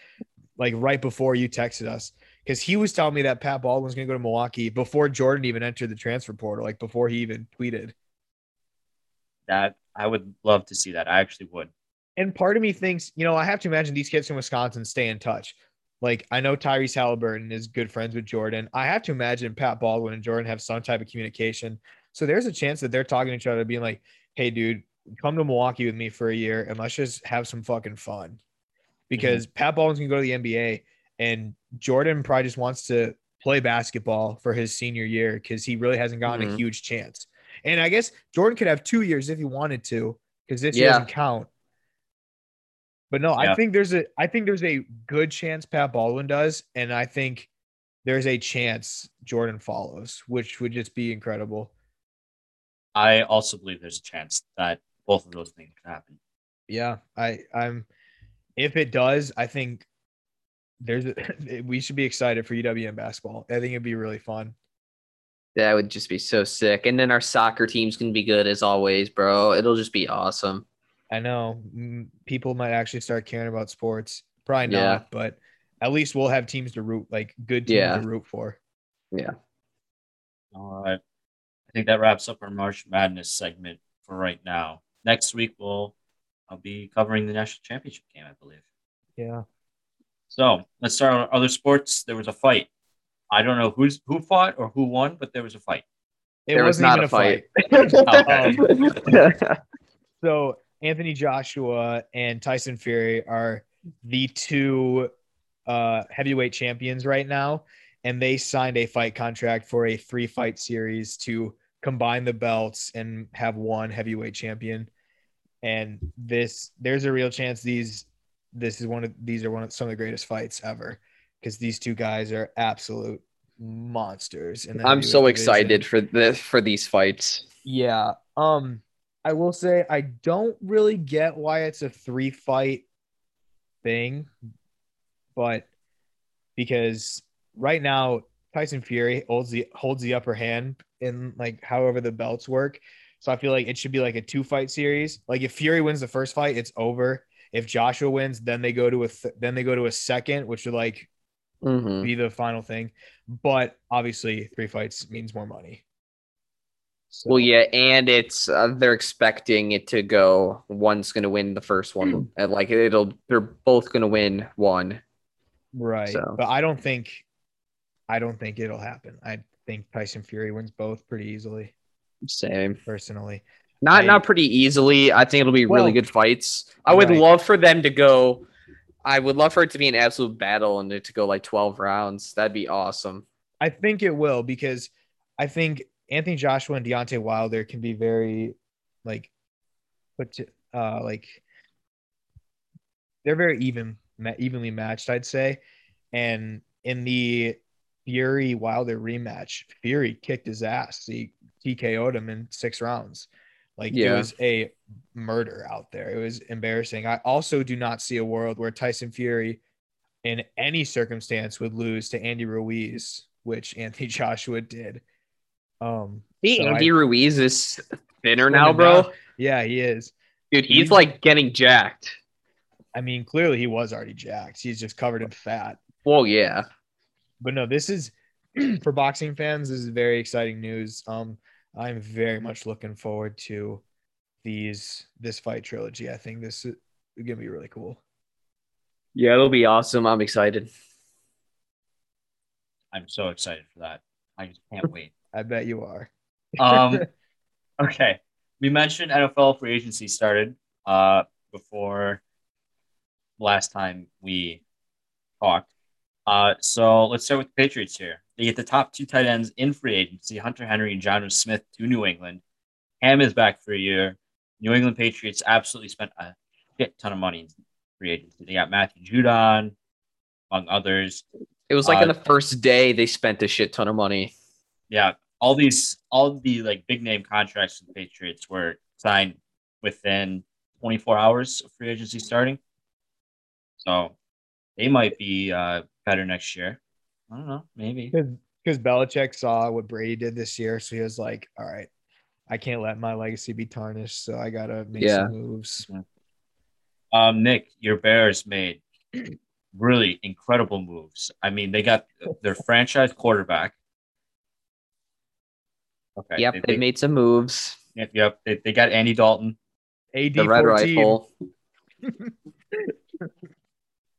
like right before you texted us. Because he was telling me that Pat Baldwin was gonna go to Milwaukee before Jordan even entered the transfer portal, like before he even tweeted. That I would love to see that. I actually would. And part of me thinks, you know, I have to imagine these kids from Wisconsin stay in touch. Like I know Tyrese Halliburton is good friends with Jordan. I have to imagine Pat Baldwin and Jordan have some type of communication. So there's a chance that they're talking to each other, being like, "Hey, dude, come to Milwaukee with me for a year and let's just have some fucking fun." Because Pat Baldwin's gonna go to the NBA, and Jordan probably just wants to play basketball for his senior year because he really hasn't gotten a Mhm. huge chance. And I guess Jordan could have two years if he wanted to, because this Yeah. doesn't count. But no, I think there's a I think there's a good chance Pat Baldwin does, and I think there's a chance Jordan follows, which would just be incredible. I also believe there's a chance that both of those things could happen. Yeah, I I'm if it does, I think there's a, *laughs* we should be excited for UWM basketball. I think it'd be really fun. That would just be so sick. And then our soccer team's gonna be good as always, bro. It'll just be awesome. I know mm, people might actually start caring about sports. Probably Yeah. not, but at least we'll have teams to root like good teams Yeah. to root for. Yeah. All right. I think that wraps up our March Madness segment. for right now. Next week we'll I'll be covering the national championship game, I believe. Yeah. So let's start on other sports. There was a fight. I don't know who's who fought or who won, but there was a fight. It There was wasn't even a fight. *laughs* *laughs* Um, So Anthony Joshua and Tyson Fury are the two uh, heavyweight champions right now, and they signed a fight contract for a three fight series to combine the belts and have one heavyweight champion. And this, there's a real chance these, this is one of these are one of some of the greatest fights ever because these two guys are absolute monsters. And I'm so excited for this for these fights. Yeah. Um, I will say I don't really get why it's a three fight thing, but because right now Tyson Fury holds the holds the upper hand in like however the belts work. So I feel like it should be like a two fight series. Like if Fury wins the first fight, it's over. If Joshua wins, then they go to a th- then they go to a second, which would like Mhm. be the final thing. But obviously, three fights means more money. So- Well, yeah, and it's uh, they're expecting it to go. One's gonna win the first one, and like it'll, they're both gonna win one. Right. So- But I don't think I don't think it'll happen. I think Tyson Fury wins both pretty easily, Same. personally. Not I- not pretty easily. I think it'll be really good fights. I would right. love for them to go. I would love for it to be an absolute battle and it to go like twelve rounds. That'd be awesome. I think it will because I think Anthony Joshua and Deontay Wilder can be very like put to, uh like they're very even evenly matched, I'd say. And in the Fury Wilder rematch, Fury kicked his ass. He TKO'd him in six rounds. Like it was a murder out there. It was embarrassing. I also do not see a world where Tyson Fury in any circumstance would lose to Andy Ruiz, which Anthony *laughs* Joshua did. Um See, so Andy I- Ruiz is thinner now, bro. down. yeah, he is. Dude, he's He's- like getting jacked. I mean, clearly he was already jacked. He's just covered in fat. Well, yeah. But no, this is *clears throat* for boxing fans, this is very exciting news. Um, I'm very much looking forward to these this fight trilogy. I think this is gonna be really cool. Yeah, it'll be awesome. I'm excited. I'm so excited for that. I just can't wait. I bet you are. Um, *laughs* okay. We mentioned NFL free agency started uh, before last time we talked. Uh, so let's start with the Patriots here. They get the top two tight ends in free agency Hunter Henry and Jonnu Smith to New England. Ham is back for a year. New England Patriots absolutely spent a shit ton of money in free agency. They got Matthew Judon, among others. It was like Uh, on the first day they spent a shit ton of money. yeah, all these all the like big name contracts for the Patriots were signed within 24 hours of free agency starting. So they might be uh, better next year. I don't know, maybe. Because Belichick saw what Brady did this year, so he was like, "All right, I can't let my legacy be tarnished, so I gotta make Yeah. some moves." Um, Nick, your Bears made *clears throat* really incredible moves. I mean, they got their franchise quarterback. Okay. Yep, they, they they- made some moves. yep, yep. They, they got Andy Dalton. AD The red 14. rifle. *laughs*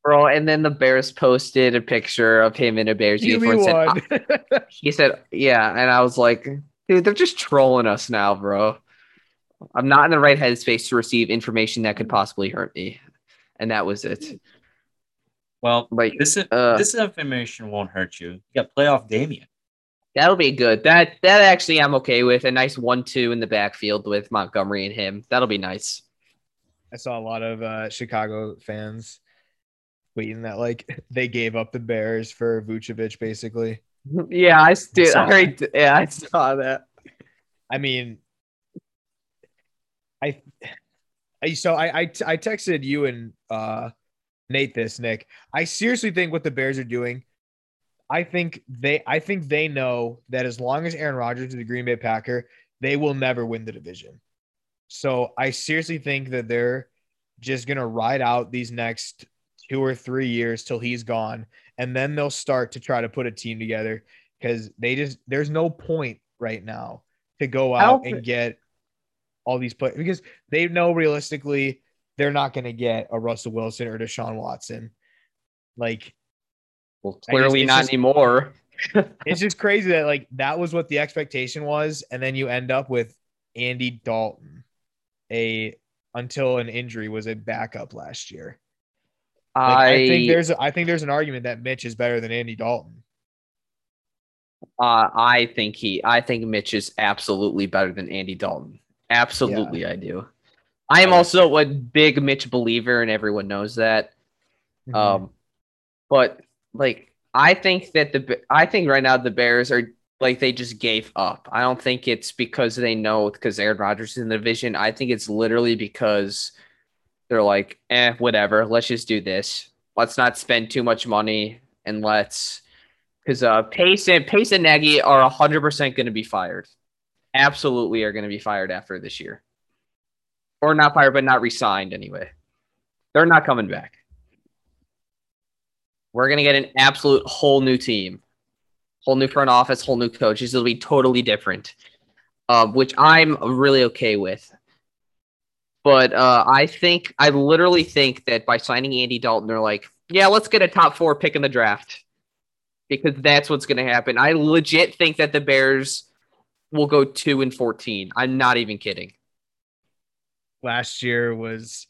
Bro, and then the Bears posted a picture of him in a Bears Give uniform. said, one. *laughs* He said, "Yeah," and I was like, "Dude, they're just trolling us now, bro. I'm not in the right headspace to receive information that could possibly hurt me." And that was it. Well, Like, this uh, this information won't hurt you. You got playoff Damien. That'll be good. That that actually I'm okay with. A nice one-two in the backfield with Montgomery and him. That'll be nice. I saw a lot of uh, Chicago fans tweeting that like *laughs* they gave up the Bears for Vucevic, basically. *laughs* Yeah, I did. saw I already, yeah, I saw that. I mean, I, I so I, I I texted you and uh Nate this Nick. I seriously think what the Bears are doing. I think they I think they know that as long as Aaron Rodgers is the Green Bay Packer, they will never win the division. So I seriously think that they're just gonna ride out these next two or three years till he's gone, and then they'll start to try to put a team together because they just there's no point right now to go out and get all these players because they know realistically they're not going to get a Russell Wilson or Deshaun Watson. Like Well, clearly not just- anymore. *laughs* it's just crazy that like that was what the expectation was, and then you end up with Andy Dalton, a until an injury was a backup last year. Like, I, I, think there's I think there's an argument that Mitch is better than Andy Dalton. uh, I think he, I think Mitch is absolutely better than Andy Dalton. Absolutely, I do. I am also a big Mitch believer, and everyone knows that. Mm-hmm. Um, but like, I think that the I think right now the Bears are like they just gave up. I don't think it's because they know because Aaron Rodgers is in the division. I think it's literally because they're like, eh, whatever. Let's just do this. Let's not spend too much money and let's because uh Pace and Pace and Nagy are hundred percent going to be fired. Absolutely, are going to be fired after this year, or not fired, but not resigned anyway. They're not coming back. We're gonna get an absolute whole new team, whole new front office, whole new coaches. It'll be totally different, uh, which I'm really okay with. But uh, I think I literally think that by signing Andy Dalton, they're like, yeah, let's get a top four pick in the draft because that's what's gonna happen. I legit think that the Bears will go two and fourteen. I'm not even kidding. Last year was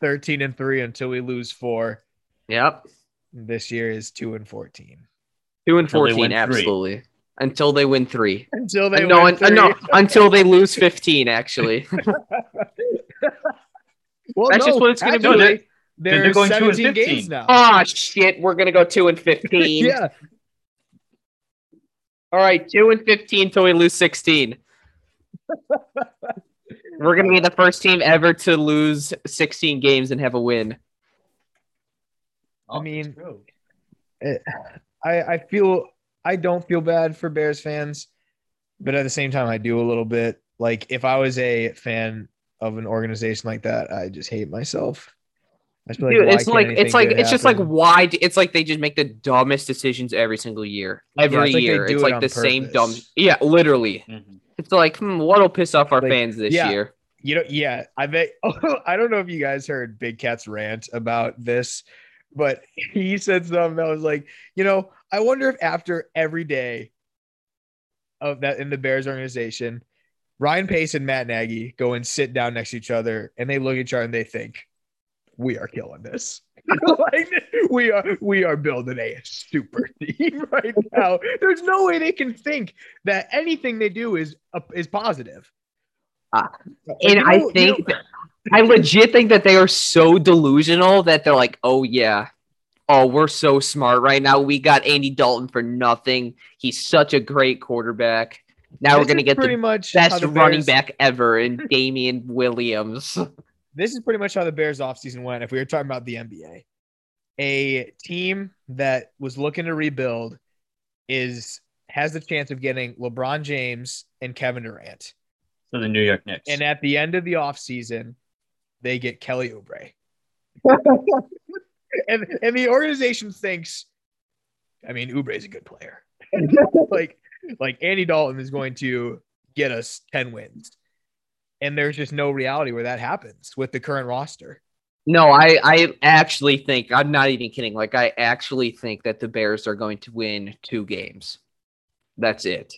13 and 3 until we lose 4. Yep, This year is 2 and 14. two and fourteen, win three. absolutely. Until they win three. Until they no, win un- uh, no, *laughs* until they lose 15, actually. *laughs* *laughs* Well, That's just what it's gonna be. actually, Then They're, they're going 2 and 17 games 15. now. oh, shit. We're going to go 2 and 15. yeah. All right, 2 and 15 until we lose 16. We're going to be the first team ever to lose 16 games and have a win. Oh, I mean- that's true. I, I feel I don't feel bad for Bears fans, but at the same time, I do a little bit. Like if I was a fan of an organization like that, I just hate myself. I just feel Dude, it's like it's like good it's just like why d- it's like they just make the dumbest decisions every single year. Every it's year. do It's it like on the same dumb Yeah, literally. Mhm. It's like, hmm, what'll piss off our Like, fans this yeah. year? you know, yeah. I bet. *laughs* I don't know if you guys heard Big Cat's rant about this, but *laughs* he said something that was like, you know, I wonder if after every day of that in the Bears organization, Ryan Pace and Matt Nagy go and sit down next to each other and they look at each other and they think, we are killing this. *laughs* like we are we are building a super *laughs* team right now. There's no way they can think that anything they do is uh, is positive. Ah, like, and you I know- you think know- that- I legit think that they are so delusional that they're like, oh yeah, oh we're so smart right now. We got Andy Dalton for nothing. He's such a great quarterback. Now we're gonna get pretty the much how best the running Bears- back ever in *laughs* Damien Williams. This is pretty much how the Bears offseason went. If we were talking about the NBA, a team that was looking to rebuild is has the chance of getting LeBron James and Kevin Durant. So the New York Knicks. And at the end of the offseason, they get Kelly Oubre. *laughs* and and the organization thinks, I mean, Oubre is a good player. *laughs* like like Andy Dalton is going to get us 10 wins. And there's just no reality where that happens with the current roster. No, I, I actually think I'm not even kidding. Like I actually think that the Bears are going to win two games. That's it.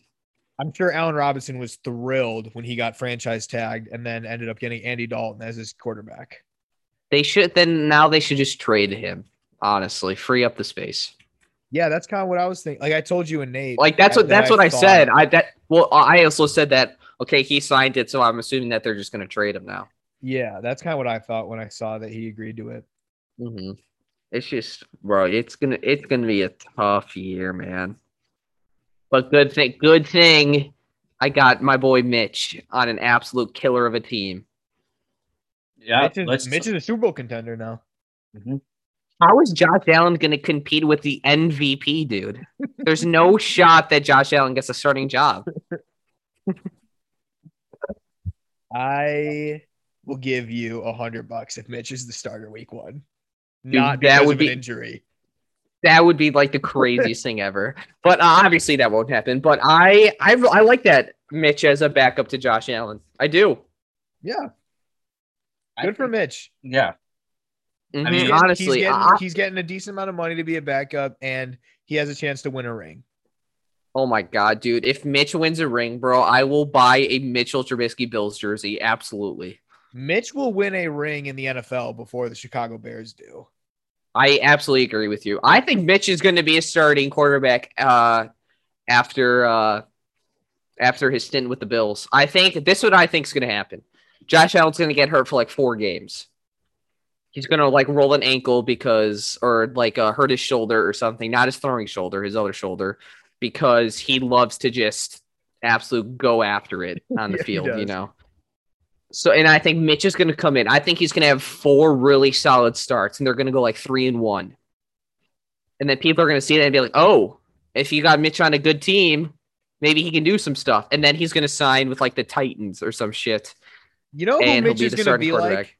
I'm sure Allen Robinson was thrilled when he got franchise tagged and then ended up getting Andy Dalton as his quarterback. They should then now they should just trade him. Honestly, free up the space. Yeah, that's kind of what I was thinking. Like I told you and Nate. Like that's what that that's what I said. I that well I also said that okay he signed it, so I'm assuming that they're just going to trade him now. Yeah, that's kind of what I thought when I saw that he agreed to it. hmm It's just bro, it's gonna it's gonna be a tough year, man. But good thing good thing I got my boy Mitch on an absolute killer of a team. yeah, Mitch, is, let's. Mitch is a Super Bowl contender now. Mhm. How is Josh Allen going to compete with the MVP, dude? There's no *laughs* shot that Josh Allen gets a starting job. I will give you a hundred bucks if Mitch is the starter week one. Dude, Not that because would of be- an injury. That would be like the craziest thing ever. But uh, obviously that won't happen. But I, I, I like that Mitch as a backup to Josh Allen. I do. Yeah, I good for Mitch. Yeah, Mhm, mean, He's- honestly, he's getting, I- he's getting a decent amount of money to be a backup, and he has a chance to win a ring. oh my god, dude! If Mitch wins a ring, bro, I will buy a Mitchell Trubisky Bills jersey. Absolutely. Mitch will win a ring in the NFL before the Chicago Bears do. I absolutely agree with you. I think Mitch is going to be a starting quarterback uh, after uh, after his stint with the Bills. I think this is what I think is going to happen. Josh Allen's going to get hurt for like four games. He's going to like roll an ankle because, or like uh, hurt his shoulder or something, not his throwing shoulder, his other shoulder, because he loves to just absolute go after it on the *laughs* Yeah, field, you know. So, and I think Mitch is going to come in. I think he's going to have four really solid starts, and they're going to go like three and one. And then people are going to see that and be like, "Oh, if you got Mitch on a good team, maybe he can do some stuff." And then he's going to sign with like the Titans or some shit, You know who Mitch is going to be like?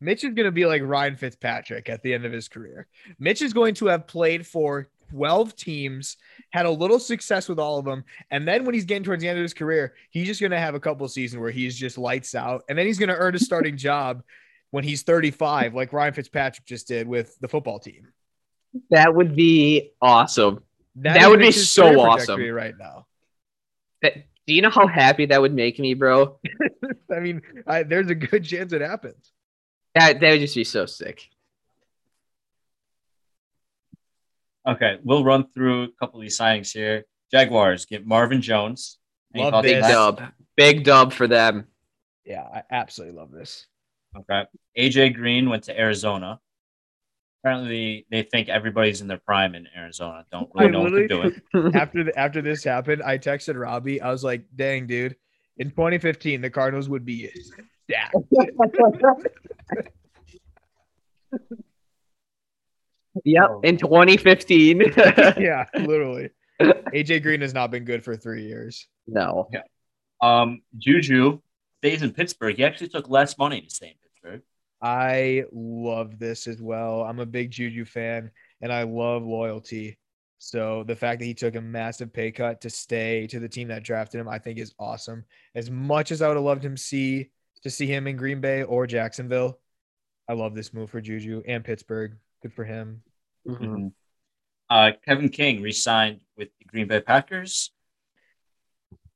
Mitch is going to be like Ryan Fitzpatrick at the end of his career. Mitch is going to have played for 12 teams, had a little success with all of them. And then when he's getting towards the end of his career, he's just going to have a couple seasons where he's just lights out. And then he's going to earn a *laughs* starting job when he's 35, like Ryan Fitzpatrick just did with the football team. That That would be awesome. That would be so awesome. right now. That- do you know how happy that would make me, bro? *laughs* I mean, I, there's a good chance it happens. That that would just be so sick. Okay, we'll run through a couple of these signings here. Jaguars get Marvin Jones. Any Love thoughts on this. Big dub, big dub for them. Yeah, I absolutely love this. Okay. AJ Green went to Arizona. Apparently, they think everybody's in their prime in Arizona. Don't really know what they're doing. *laughs* after the, after this happened, I texted Robbie. I was like, "Dang, dude! In 2015, the Cardinals would be yeah." *laughs* Yep, in 2015. *laughs* yeah, *laughs* literally. AJ Green has not been good for three years. no. Yeah. Um, Juju stays in Pittsburgh. He actually took less money to stay in Pittsburgh. I love this as well. I'm a big Juju fan, and I love loyalty. So the fact that he took a massive pay cut to stay to the team that drafted him, I think is awesome. As much as I would have loved him see to see him in Green Bay or Jacksonville, I love this move for Juju and Pittsburgh. Good for him. Mhm. Uh, Kevin King re-signed with the Green Bay Packers.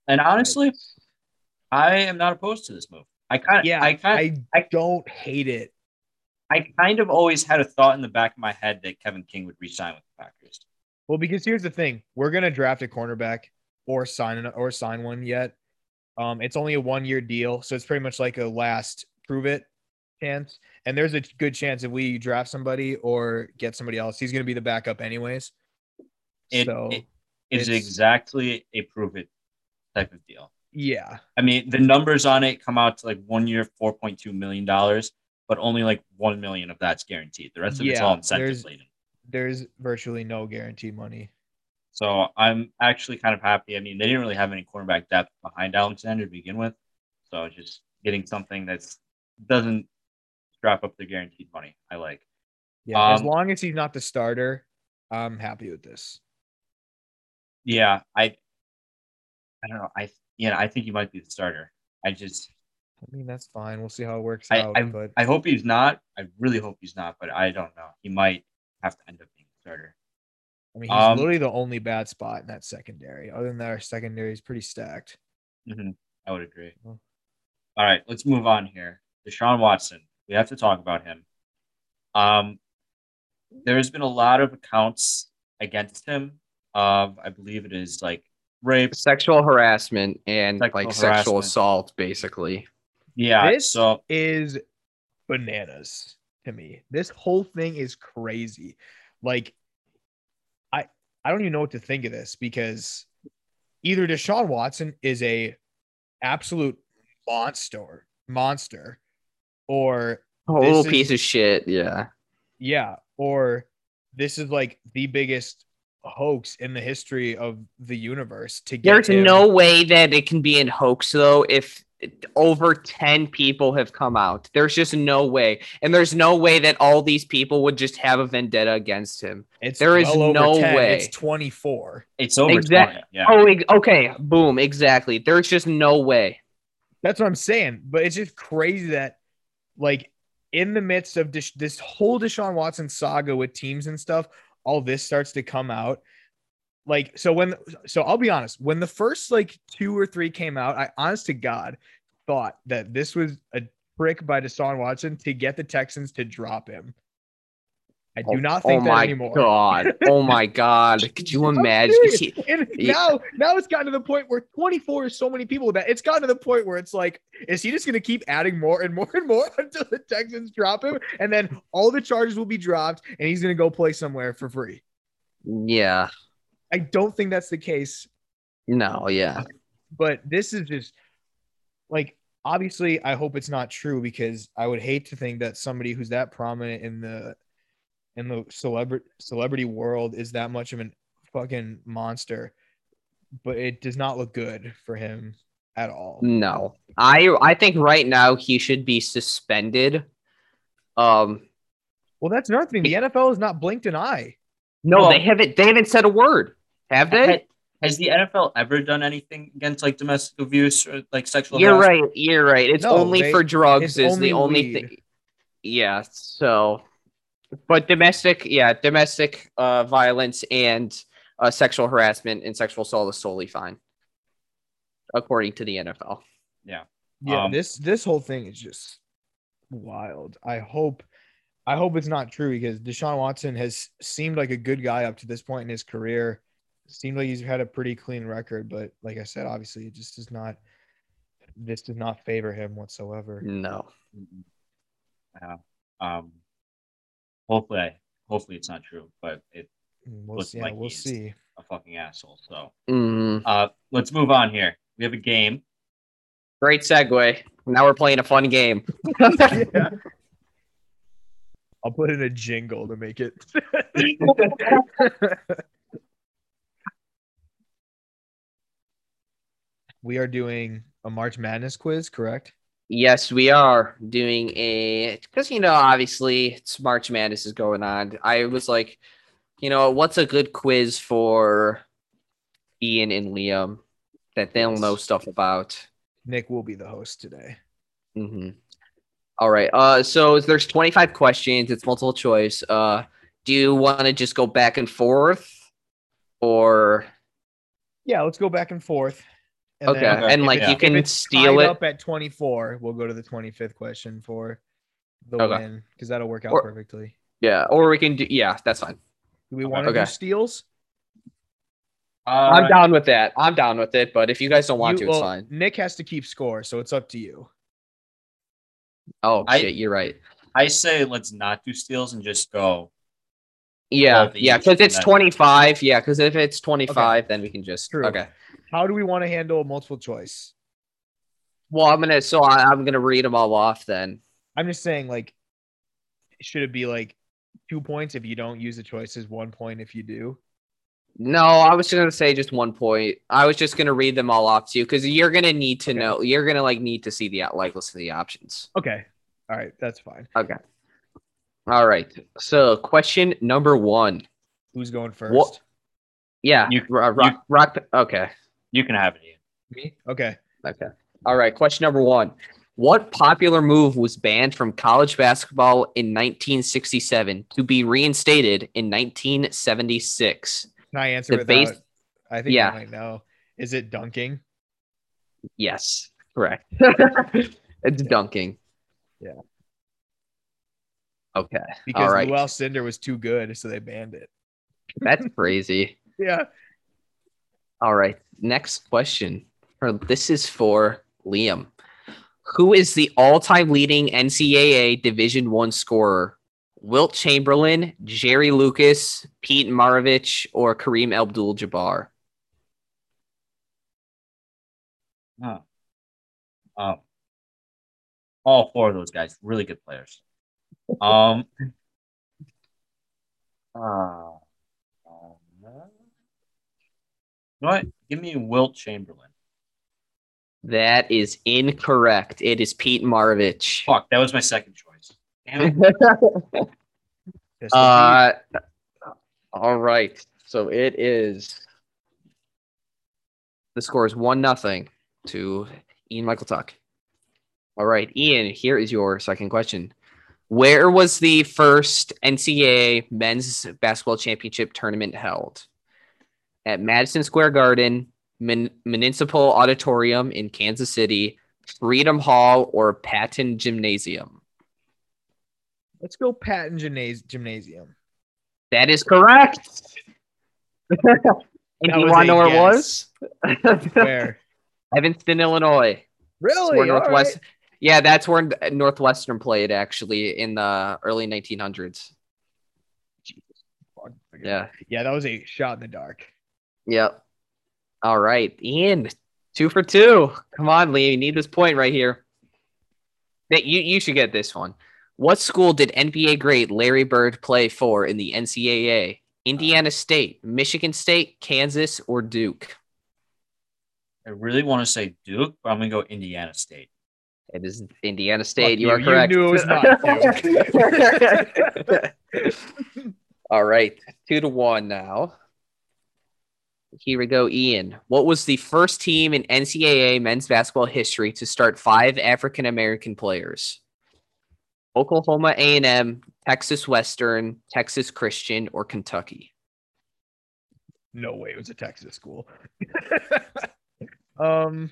And honestly, I am not opposed to this move. I kind of, yeah, I kind, I don't hate it. I kind of always had a thought in the back of my head that Kevin King would re-sign with the Packers. Well, because here's the thing: we're gonna draft a cornerback or sign an, or sign one yet. Um, it's only a one year deal, so it's pretty much like a last prove it chance. And there's a good chance if we draft somebody or get somebody else, he's gonna be the backup anyways. It, so it is it's- exactly a prove it type of deal. yeah, I mean, the numbers on it come out to like one year, four point two million dollars, but only like one million of that's guaranteed. The rest of it's all incentive there's- laden. there's virtually no guaranteed money. So I'm actually kind of happy. I mean, they didn't really have any cornerback depth behind Alexander to begin with, so just getting something that's doesn't strap up the guaranteed money. I like. Yeah, as Um, long as he's not the starter, I'm happy with this. Yeah, I. I don't know. I yeah, I think he might be the starter. I just I mean, that's fine. We'll see how it works I- out. I- but I hope he's not. I really hope he's not, but I don't know. He might have to end up being the starter. I mean, he's um, literally the only bad spot in that secondary. Other than that, our secondary is pretty stacked. hmm I would agree. Well. All right, let's move on here. Deshaun Watson. We have to talk about him. Um, there's been a lot of accounts against him of, I believe it is like rape. Sexual harassment and Sexual like sexual assault, basically. Yeah. This so is bananas to me. This whole thing is crazy. Like, I I don't even know what to think of this because either Deshaun Watson is a absolute monster, monster, or A This little is- piece of shit. Yeah. yeah, or this is like the biggest hoax in the history of the universe. To get There's him- no way that it can be in hoax though if over 10 people have come out. There's just no way. And there's no way that all these people would just have a vendetta against him. It's there is well over no 10. way. It's twenty four. it's over Exact- 20. Yeah. Oh, okay. Boom. Exactly. There's just no way. That's what I'm saying. But it's just crazy that, like, in the midst of this, this whole Deshaun Watson saga with teams and stuff, all this starts to come out. Like, so when, so I'll be honest, when the first like two or three came out, I honest to God thought that this was a trick by Deshaun Watson to get the Texans to drop him. I do oh, not oh think oh that anymore. *laughs* Oh my god! Oh my god! Could you imagine? serious. *laughs* And Yeah. now, now it's gotten to the point where 24 is so many people that it's gotten to the point where it's like, is he just going to keep adding more and more *laughs* and more until the Texans drop him, and then all the charges will be dropped, and he's going to go play somewhere for free? Yeah. I don't think that's the case, No. Yeah. but this is just like obviously I hope it's not true because I would hate to think that somebody who's that prominent in the in the celebrity celebrity world is that much of a fucking monster. But it does not look good for him at all. No. I I think right now he should be suspended. Um. Well, that's another thing. The NFL has not blinked an eye. No, Well- they haven't. They haven't said a word. Have they? Has the NFL ever done anything against like domestic abuse or like sexual? You're harassment? right. You're right. It's No, only they- for drugs. it's Is the only only weed. thing. Yeah. So, but domestic, yeah, domestic uh, violence and uh, sexual harassment and sexual assault is solely fine, according to the NFL. Yeah, Um, this this whole thing is just wild. I hope I hope it's not true because Deshaun Watson has seemed like a good guy up to this point in his career. Seemed like he's had a pretty clean record, but like I said, obviously it just does not this does not favor him whatsoever. No. Yeah. Um. Hopefully, I, hopefully it's not true, but it's We'll Looks see. Like we'll he's- see. a fucking asshole. So, Mm, uh, let's move on here. We have a game. great segue. Now we're playing a fun game. Yeah. *laughs* I'll put in a jingle to make it. *laughs* we are doing a March Madness quiz, correct? Yes, we are doing a because you know obviously it's March Madness is going on. I was like, you know, what's a good quiz for Ian and Liam that they'll know stuff about? Nick will be the host today. hmm All right. Uh, so there's 25 questions. It's multiple choice. Uh, do you want to just go back and forth, or Yeah, let's go back and forth. And okay? then And if like it's- you if can it's steal it. up at 24. We'll go to the 25th question for the Okay. win because that'll work out Or- perfectly. Yeah, or we can do. Yeah, that's fine. Do we want to Okay. do steals? Uh, I'm down with that. I'm down with it. But if you guys don't want You- to, it's well, fine. Nick has to keep score, so it's up to you. Oh I- shit, you're right. I say let's not do steals and just go. Yeah, yeah, because it's 25. Yeah, because if it's 25, then we can just True. okay. How do we want to handle multiple choice? Well, I'm gonna so I, I'm gonna read them all off then. I'm just saying, like, should it be like two points if you don't use the choices, one point if you do? No, I was gonna say just one point. I was just gonna read them all off to you because you're gonna need to Okay. know. You're gonna like need to see the uh, like list of the options. Okay. All right. That's fine. Okay. All right. So question number one. Who's going first? What- Yeah. You- ro- rock, rock. Okay. You can have it. Ian. Me? Okay. Okay. All right. Question number one. What popular move was banned from college basketball in 1967 to be reinstated in 1976? Can I answer The without? base- I think yeah. I might know. Is it dunking? Yes, correct. *laughs* it's dunking. Yeah. Okay. Because right. Lew Alcindor was too good, so they banned it. That's *laughs* crazy. Yeah. All right. Next question. This is for Liam. Who is the all-time leading NCAA Division One scorer? Wilt Chamberlain, Jerry Lucas, Pete Maravich, or Kareem Abdul-Jabbar? Huh. Um, all four of those guys, really good players. Um, uh, um, you know what? Give me Wilt Chamberlain. That is incorrect. It is Pete Maravich. Fuck, that was my second choice. Damn it. *laughs* Uh, all right. So it is. The score is one nothing to Ian Michael Tuck. All right, Ian, here is your second question. Where was the first NCAA men's basketball championship tournament held? At Madison Square Garden, Mun- Municipal Auditorium in Kansas City, Freedom Hall, or Patton Gymnasium? Let's go Patton Gymnas- Gymnasium. That is correct. *laughs* and you want to know where it was? Where? *laughs* Evanston, Illinois. Really? where Northwest. right. Yeah, that's where Northwestern played actually in the early 1900s. Yeah. Yeah, that was a shot in the dark. Yep. All right, Ian, two for two. Come on, Lee, you need this point right here. That you you should get this one. What school did NBA great Larry Bird play for in the NCAA? Indiana State, Michigan State, Kansas, or Duke? I really want to say Duke, but I'm gonna go Indiana State. It is Indiana State. Fuck You you, are you correct. knew it was not *laughs* *laughs* All right, two to one now. Here we go, Ian. What was the first team in NCAA men's basketball history to start five African American players? Oklahoma A&M, Texas Western, Texas Christian, or Kentucky? No way it was a Texas school. *laughs* um,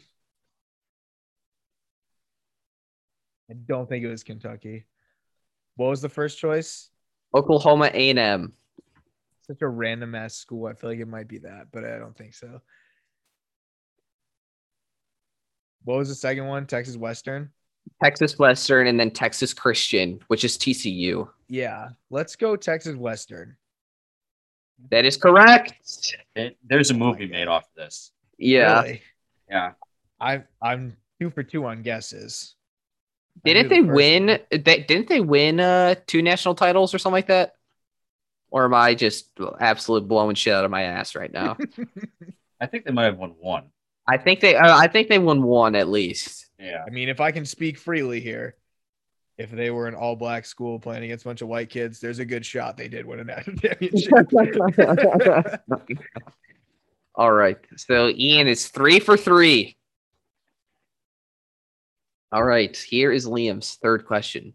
I don't think it was Kentucky. What was the first choice? Oklahoma A&M. Such a random ass school. I feel like it might be that, but I don't think so. What was the second one? Texas Western. Texas Western, and then Texas Christian, which is TCU. Yeah, let's go Texas Western. That is correct. It, there's a movie made off of this. Yeah. Really? Yeah. I I'm two for two on guesses. Didn't knew the they win? one. They, didn't they win uh two national titles or something like that? Or am I just absolute blowing shit out of my ass right now? *laughs* I think they might have won one. I think they. Uh, I think they won one at least. Yeah. I mean, if I can speak freely here, if they were an all black school playing against a bunch of white kids, there's a good shot they did win a national championship. *laughs* All right. So Ian is three for three. All right. Here is Liam's third question.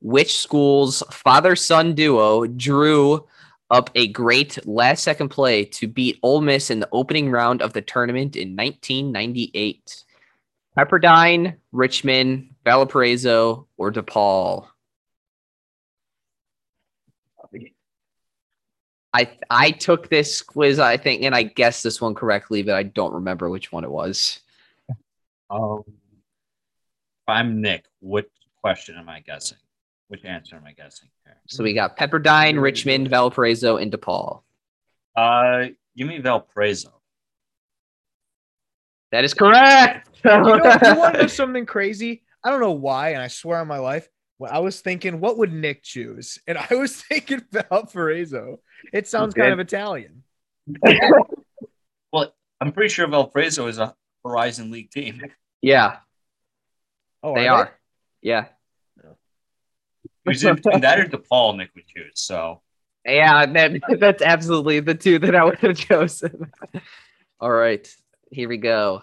Which school's father son duo drew up a great last second play to beat Ole Miss in the opening round of the tournament in 1998? Pepperdine, Richmond, Valparaiso, or DePaul? I I took this quiz, I think, and I guessed this one correctly, but I don't remember which one it was. Um, I'm Nick, what question am I guessing? Which answer am I guessing here? So we got Pepperdine, Richmond, Valparaiso, and DePaul. Uh, give me Valparaiso. That is correct. you know, you want to *laughs* know something crazy? I don't know why, and I swear on my life, well, I was thinking, what would Nick choose? And I was *laughs* thinking Valparaiso. It sounds Okay. kind of Italian. *laughs* Well, I'm pretty sure Valparaiso is a Horizon League team. yeah, Oh, they are. Yeah. It was in between that or DePaul Nick would choose. So Yeah, that, *laughs* that's absolutely the two that I would have chosen. *laughs* All right, here we go.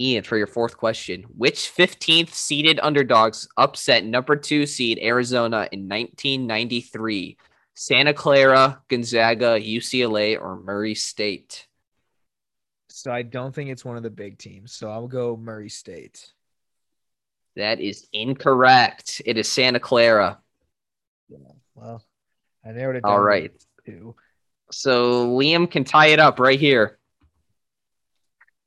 Ian, for your fourth question, which 15th seeded underdogs upset number two seed Arizona in 1993? Santa Clara, Gonzaga, UCLA, or Murray State? So I don't think it's one of the big teams. So I'll go Murray State. That is incorrect. It is Santa Clara. Well, I narrowed it down. All right. two. So Liam can tie it up right here.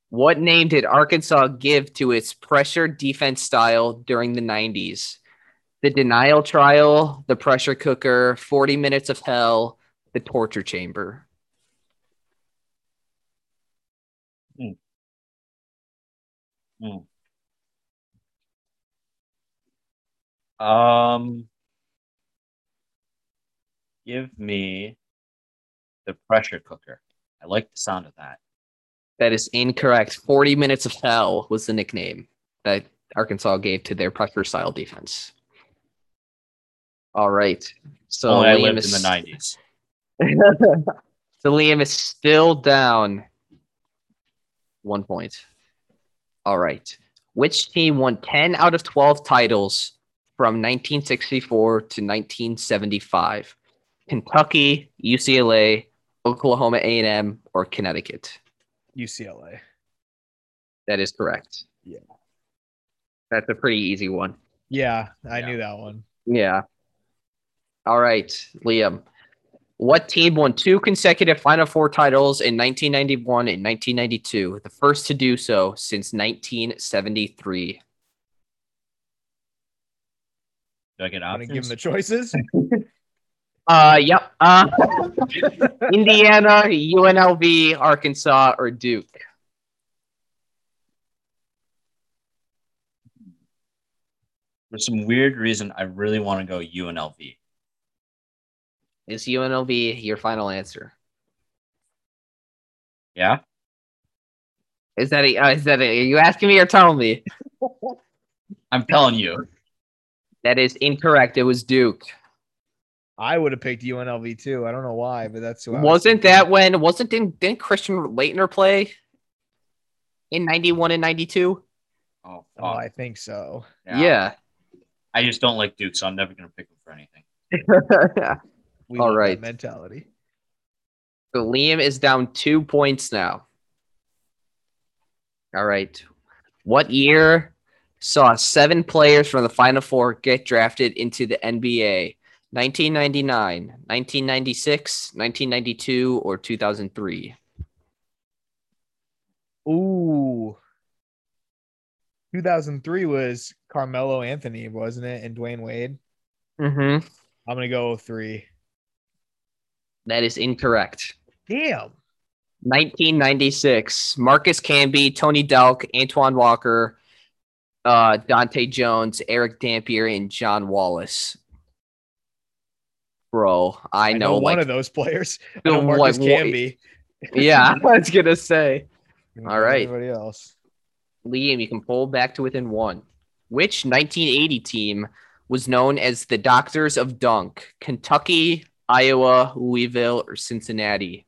What name did Arkansas give to its pressure defense style during the 90s? The denial trial, the pressure cooker, 40 minutes of hell, the torture chamber. hmm. Um, give me the pressure cooker. I like the sound of that. That is incorrect. 40 minutes of hell was the nickname that Arkansas gave to their pressure style defense. All right. So Only I Liam lived is in the '90s. *laughs* so Liam is still down one point. All right. Which team won 10 out of 12 titles from 1964 to 1975? Kentucky, UCLA, Oklahoma A&M, or Connecticut? UCLA. That is correct. Yeah. That's a pretty easy one. Yeah, I Yeah. knew that one. Yeah. All right, Liam. What team won two consecutive Final Four titles in 1991 and 1992? The first to do so since 1973. Do I get I'm gonna give options? him the choices. *laughs* Uh, yep. Uh, *laughs* Indiana, UNLV, Arkansas, or Duke. For some weird reason, I really want to go UNLV. Is UNLV your final answer? Yeah. Is that a, uh, is that a, are you asking me or telling me? *laughs* I'm telling you. That is incorrect. It was Duke. I would have picked UNLV too. I don't know why, but that's who I was Wasn't thinking. that when wasn't didn't, didn't Christian Laettner play in 91 and 92? Oh, Oh. I think so. Yeah. I just don't like Duke, so I'm never gonna pick him for anything. *laughs* We All love that mentality. so Liam is down two points now. All right. What year saw seven players from the Final Four get drafted into the NBA? 1999, 1996, 1992, or 2003? Ooh. 2003 was Carmelo Anthony, wasn't it? And Dwyane Wade. Mm-hmm. I'm gonna go three. That is incorrect. Damn. 1996. Marcus Camby, Tony Delk, Antoine Walker, uh, Dontaé Jones, Erick Dampier, and John Wallace. Bro, I, know, one like, of those players. I the know Marcus one- Camby. yeah, *laughs* I was gonna say. All right. Everybody else. Liam, you can pull back to within one. Which 1980 team was known as the Doctors of Dunk? Kentucky, Iowa, Louisville, or Cincinnati?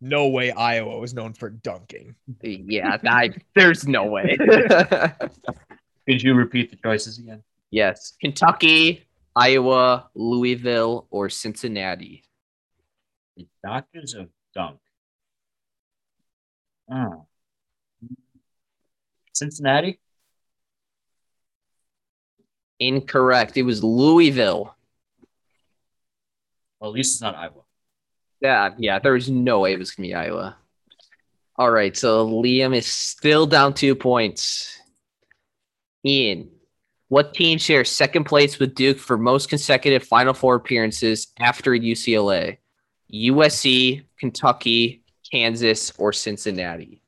No way Iowa was known for dunking. Yeah, I, there's no way. *laughs* Could you repeat the choices again? Yes. Kentucky, Iowa, Louisville, or Cincinnati. The Doctors of Dunk. Oh. Cincinnati? Incorrect. It was Louisville. Well, at least it's not Iowa. Yeah, yeah, there was no way it was gonna be Iowa. All right, so Liam is still down two points. Ian, what team shares second place with Duke for most consecutive Final Four appearances after UCLA? USC, Kentucky, Kansas, or Cincinnati?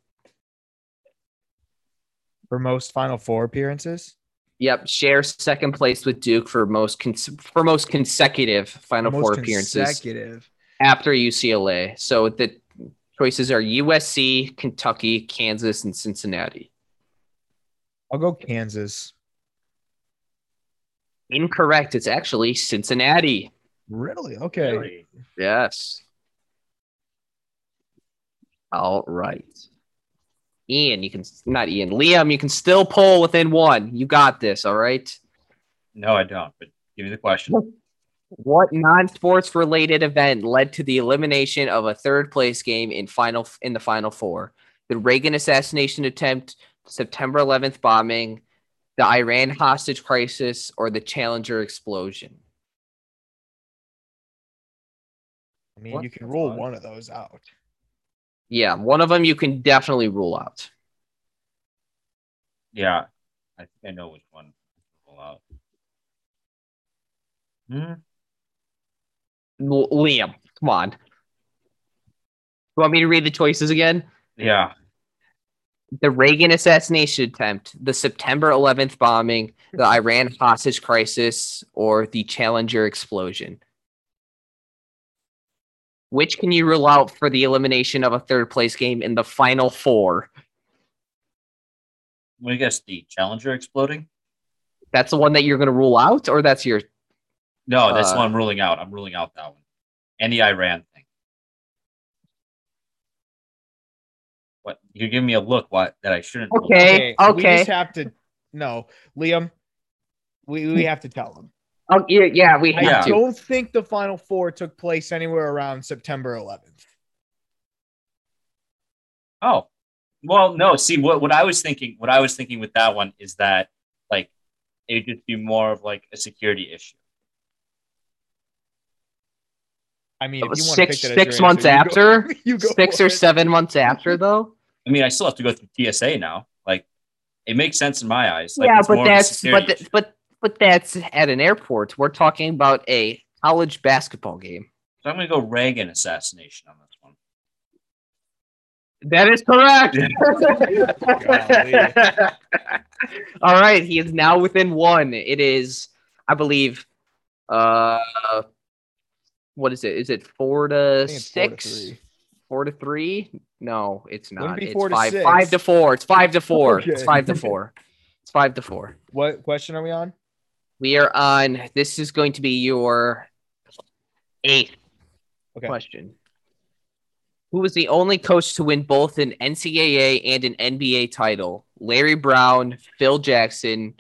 For most Final Four appearances. Yep, shares second place with Duke for most cons- for most consecutive Final Most Four appearances consecutive. After UCLA. So the choices are USC, Kentucky, Kansas, and Cincinnati. I'll go Kansas. Incorrect. It's actually Cincinnati. Really? Okay. Really? Yes. All right. Ian, you can not Ian. Liam, you can still pull within one. You got this, all right? No, I don't. But give me the question. What non-sports related event led to the elimination of a third place game in final in the final four? The Reagan assassination attempt, September 11th bombing, the Iran hostage crisis, or the Challenger explosion? I mean, What you can rule fuck? one of those out. Yeah, one of them you can definitely rule out. Yeah. I think I know which one to pull out. Hmm. L- Liam, come on. You want me to read the choices again? Yeah. The Reagan assassination attempt, the September 11th bombing, the Iran hostage crisis, or the Challenger explosion? Which can you rule out for the elimination of a third place game in the final four? I'm guess the Challenger exploding. That's the one that you're going to rule out, or that's your. No, that's Uh, the one I'm ruling out. I'm ruling out that one. And the Iran thing. What you're giving me a look what that I shouldn't. look. Okay. We just have to. No, Liam. We we have to tell him. Oh, yeah, yeah, we I have Yeah. to. don't think the final four took place anywhere around September 11th. Oh, well, no. See, what what I was thinking, what I was thinking with that one is that like it would just be more of like a security issue. I mean, if you want to Six that as six months answer, you go- after, *laughs* you go six or it. seven months after, *laughs* though. I mean, I still have to go through TSA now. Like, it makes sense in my eyes. Like, yeah, it's but more that's but th- but but that's at an airport. We're talking about a college basketball game. So I'm gonna go Reagan assassination on this one. That is correct. *laughs* All right, he is now within one. It is, I believe, uh, what is it? Is it four to I four to six? Four to three? No, it's Wouldn't It's four to five. Five to four. It's five to four. *laughs* It's five to four. It's five to four. What question are we on? We are on. This is going to be your eighth Okay. question. Who was the only coach to win both an NCAA and an NBA title? Larry Brown, Phil Jackson,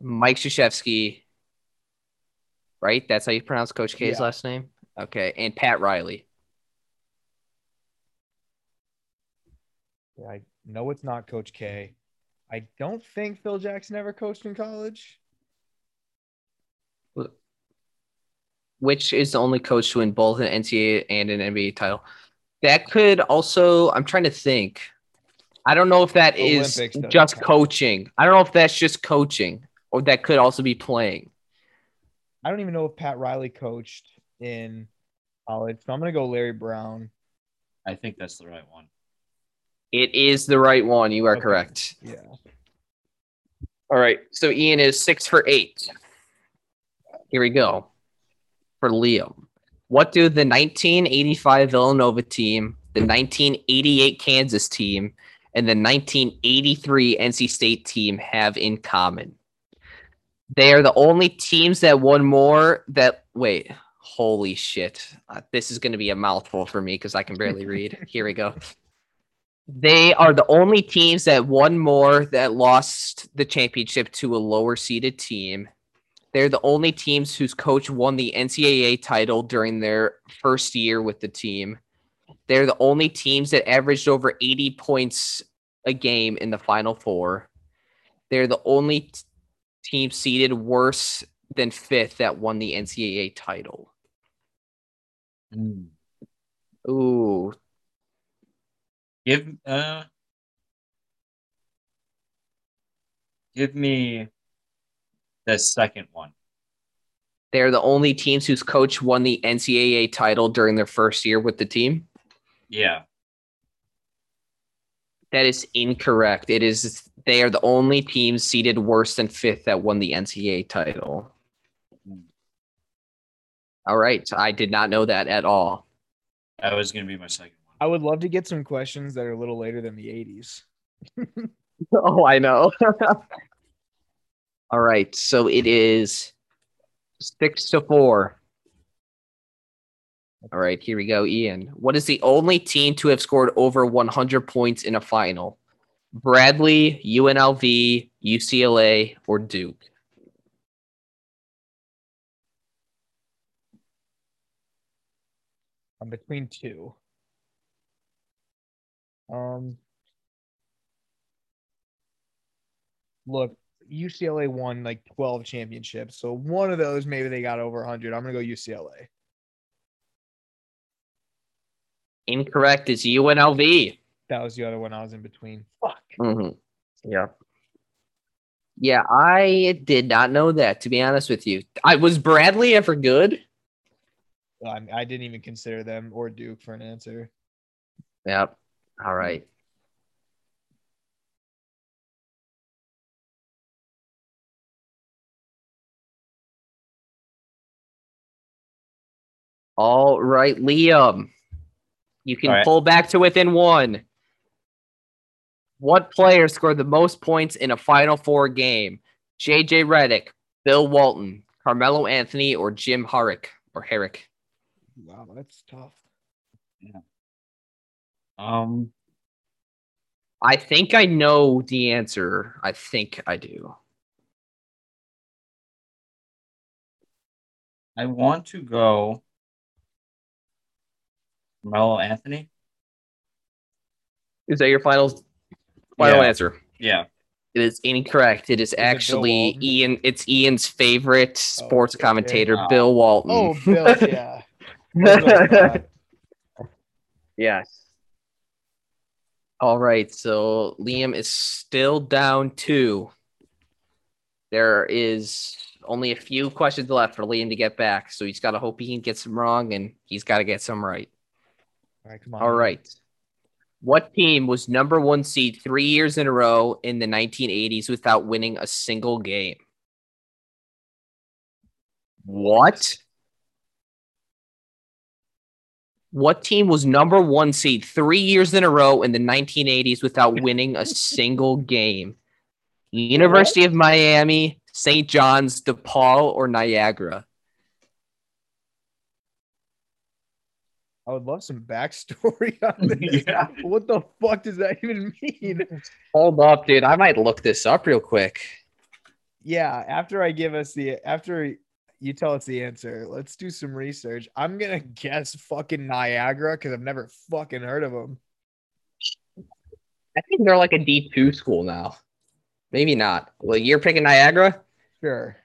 Mike Krzyzewski. Right? That's how you pronounce Coach K's Yeah. last name? Okay. And Pat Riley. Yeah, I know it's not Coach K. I don't think Phil Jackson ever coached in college. Which is the only coach to win both an NCAA and an NBA title? That could also, I'm trying to think. I don't know if that is Olympics doesn't just count. coaching. I don't know if that's just coaching or that could also be playing. I don't even know if Pat Riley coached in college. So I'm gonna go Larry Brown. I think that's the right one. It is the right one. You are Okay. correct. Yeah. All right. So Ian is six for eight. Here we go. For Liam. What do the 1985 Villanova team, the 1988 Kansas team, and the 1983 NC State team have in common? They are the only teams that won more that wait, holy shit. Uh, this is going to be a mouthful for me because I can barely read. *laughs* Here we go. They are the only teams that won more that lost the championship to a lower seeded team. They're the only teams whose coach won the NCAA title during their first year with the team. They're the only teams that averaged over 80 points a game in the final four. They're the only t- team seeded worse than fifth that won the NCAA title. Ooh, Give uh give me the second one. they're the only teams whose coach won the NCAA title during their first year with the team. Yeah. That is incorrect. It is they are the only team seeded worse than fifth that won the NCAA title. All right, I did not know that at all. That was gonna be my second one. I would love to get some questions that are a little later than the 80s. *laughs* Oh, I know. *laughs* all right, so it is six to four. All right, here we go, Ian. What is the only team to have scored over 100 points in a final? Bradley, UNLV, UCLA, or Duke? I'm between two. Um, look, UCLA won like 12 championships, so one of those maybe they got over 100. I'm gonna go UCLA. Incorrect. It's UNLV. That was the other one I was in between. Fuck. Mm-hmm. Yeah. Yeah, I did not know that. To be honest with you, I was Bradley ever good. Well, I, I didn't even consider them or Duke for an answer. Yep. All right. All right, Liam. You can All right. pull back to within one. What player scored the most points in a Final Four game? JJ Redick, Bill Walton, Carmelo Anthony, or Jim Harrick or Herrick? Wow, that's tough. Um I think I know the answer. I think I do. I want to go Carmelo Anthony. Is that your final final Yeah. answer? Yeah. It is incorrect. It is Bill actually Ian. It's Ian's favorite sports okay. commentator, Ah. Bill Walton. Oh, *laughs* Bill, yeah. That's what I thought. yes. All right. So Liam is still down two. There is only a few questions left for Liam to get back. So he's got to hope he can get some wrong and he's got to get some right. All right, come on. All right. What team was number one seed three years in a row in the 1980s without winning a single game? What? What team was number one seed three years in a row in the 1980s without *laughs* winning a single game? University of Miami, St. John's, DePaul, or Niagara? I would love some backstory *laughs* on *laughs* this. Yeah. What the fuck does that even mean? Hold up, dude. I might look this up real quick. Yeah, after I give us the after you tell us the answer, let's do some research. I'm gonna guess fucking Niagara because I've never fucking heard of them. I think they're like a D two school now. Maybe not. Well, you're picking Niagara. Sure.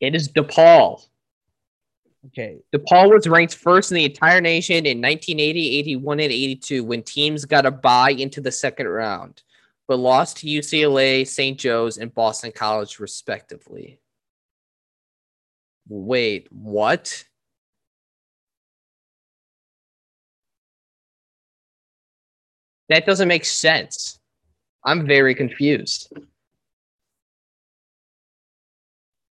It is DePaul. Okay. DePaul was ranked first in the entire nation in 1980, 81, and 82 when teams got a bye into the second round, but lost to UCLA, St. Joe's, and Boston College, respectively. Wait, what? That doesn't make sense. I'm very confused.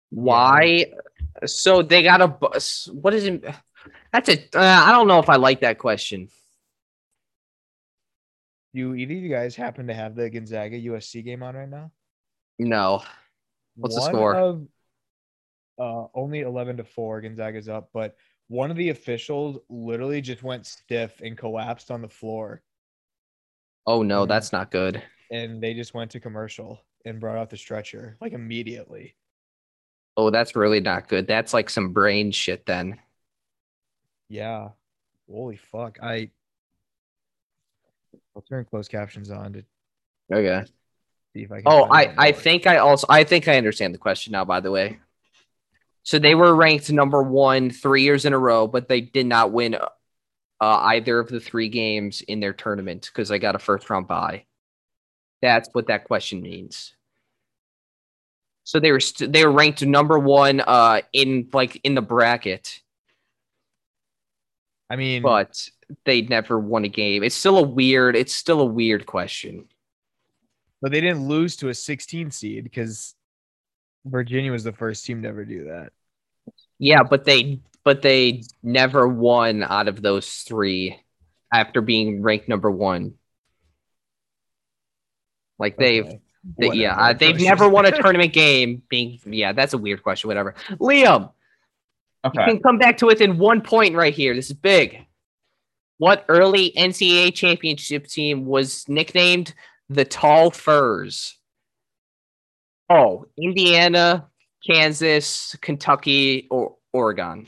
Why? So they got a bus. What is it? That's a. Uh, I don't know if I like that question. Do either of you guys happen to have the Gonzaga USC game on right now? No. What's the score? Of, uh, only eleven to four. Gonzaga's up, but one of the officials literally just went stiff and collapsed on the floor, Oh no, that's not good. and they just went to commercial and brought out the stretcher like immediately. Oh, that's really not good. That's like some brain shit then. Yeah. Holy fuck. I I'll turn closed captions on to Okay. see if I can. Oh, I I think I also I think I understand the question now. By the way, so they were ranked number one three years in a row, but they did not win uh, either of the three games in their tournament because they got a first round bye. That's what that question means. So they were st- they were ranked number one uh in like in the bracket, I mean, but they never won a game. It's still a weird. It's still a weird question. but they didn't lose to a 16 seed because Virginia was the first team to ever do that. Yeah, but they but they never won out of those three after being ranked number one. Like they've, Okay. they, yeah, uh, they've never won a *laughs* tournament game. Being, yeah, that's a weird question. Whatever. Liam, you can come back to within one point right here. This is big. What early NCAA championship team was nicknamed the Tall Furs? Oh, Indiana, Kansas, Kentucky, or Oregon.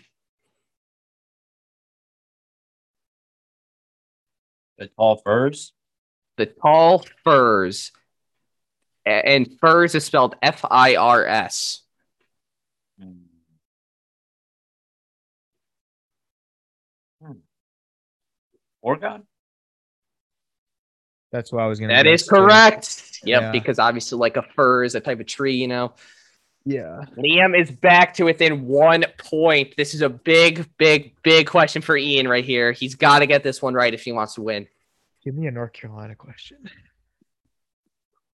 The tall furs. the tall furs and furs is spelled f-i-r-s Hmm. Hmm. Oregon. That's what I was gonna. that guess correct yep Yeah. because obviously like a fir is a type of tree you know Yeah. liam is back to within one point this is a big big big question for ian right here he's got to get this one right if he wants to win Give me a North Carolina question.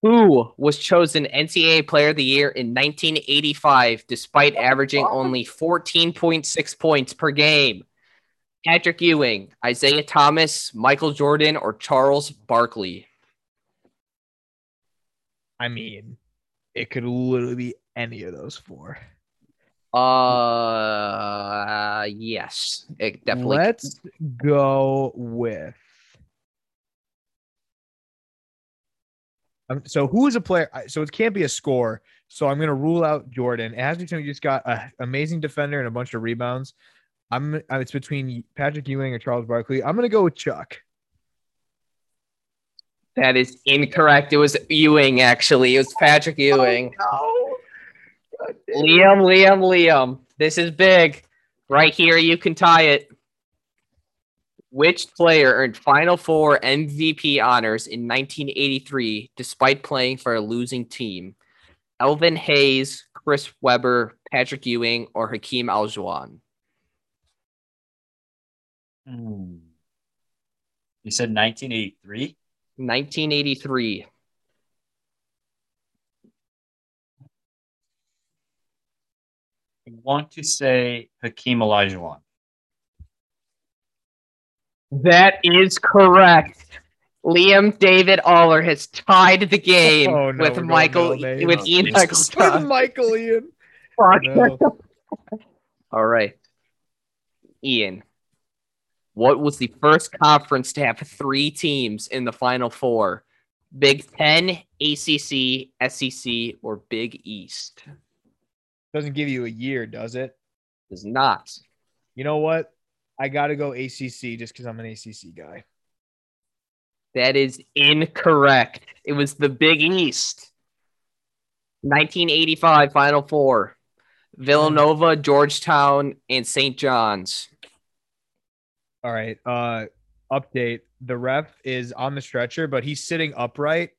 Who was chosen ncaa player of the year in 1985 despite averaging only 14.6 points per game Patrick Ewing, Isiah Thomas, Michael Jordan, or Charles Barkley? I mean, it could literally be any of those four. Uh, yes, it definitely. Let's go with. Um, so who is a player? So it can't be a score. So I'm gonna rule out Jordan. It has to be somebody who just got an amazing defender and a bunch of rebounds. I'm. It's between Patrick Ewing or Charles Barkley. I'm gonna go with Chuck. That is incorrect. It was Ewing, actually. It was Patrick Ewing. No. Liam, Liam, Liam. This is big. Right here, you can tie it. Which player earned Final Four MVP honors in 1983 despite playing for a losing team? Elvin Hayes, Chris Webber, Patrick Ewing, or Hakeem Olajuwon? Hmm. You said 1983. 1983. I want to say Hakeem Olajuwon. That is correct. Liam David Aller has tied the game Oh, no, with going Michael middle name. with Ian Michael. With *laughs* Michael Ian. Fuck. No. *laughs* All right. Ian, what was the first conference to have three teams in the Final Four? Big Ten, ACC, SEC, or Big East? Doesn't give you a year, does it? Does not. You know what? I gotta go ACC just because I'm an ACC guy. That is incorrect. It was the Big East. 1985 Final Four. Villanova, Georgetown, and St. John's. All right. Uh update. The ref is on the stretcher, but he's sitting upright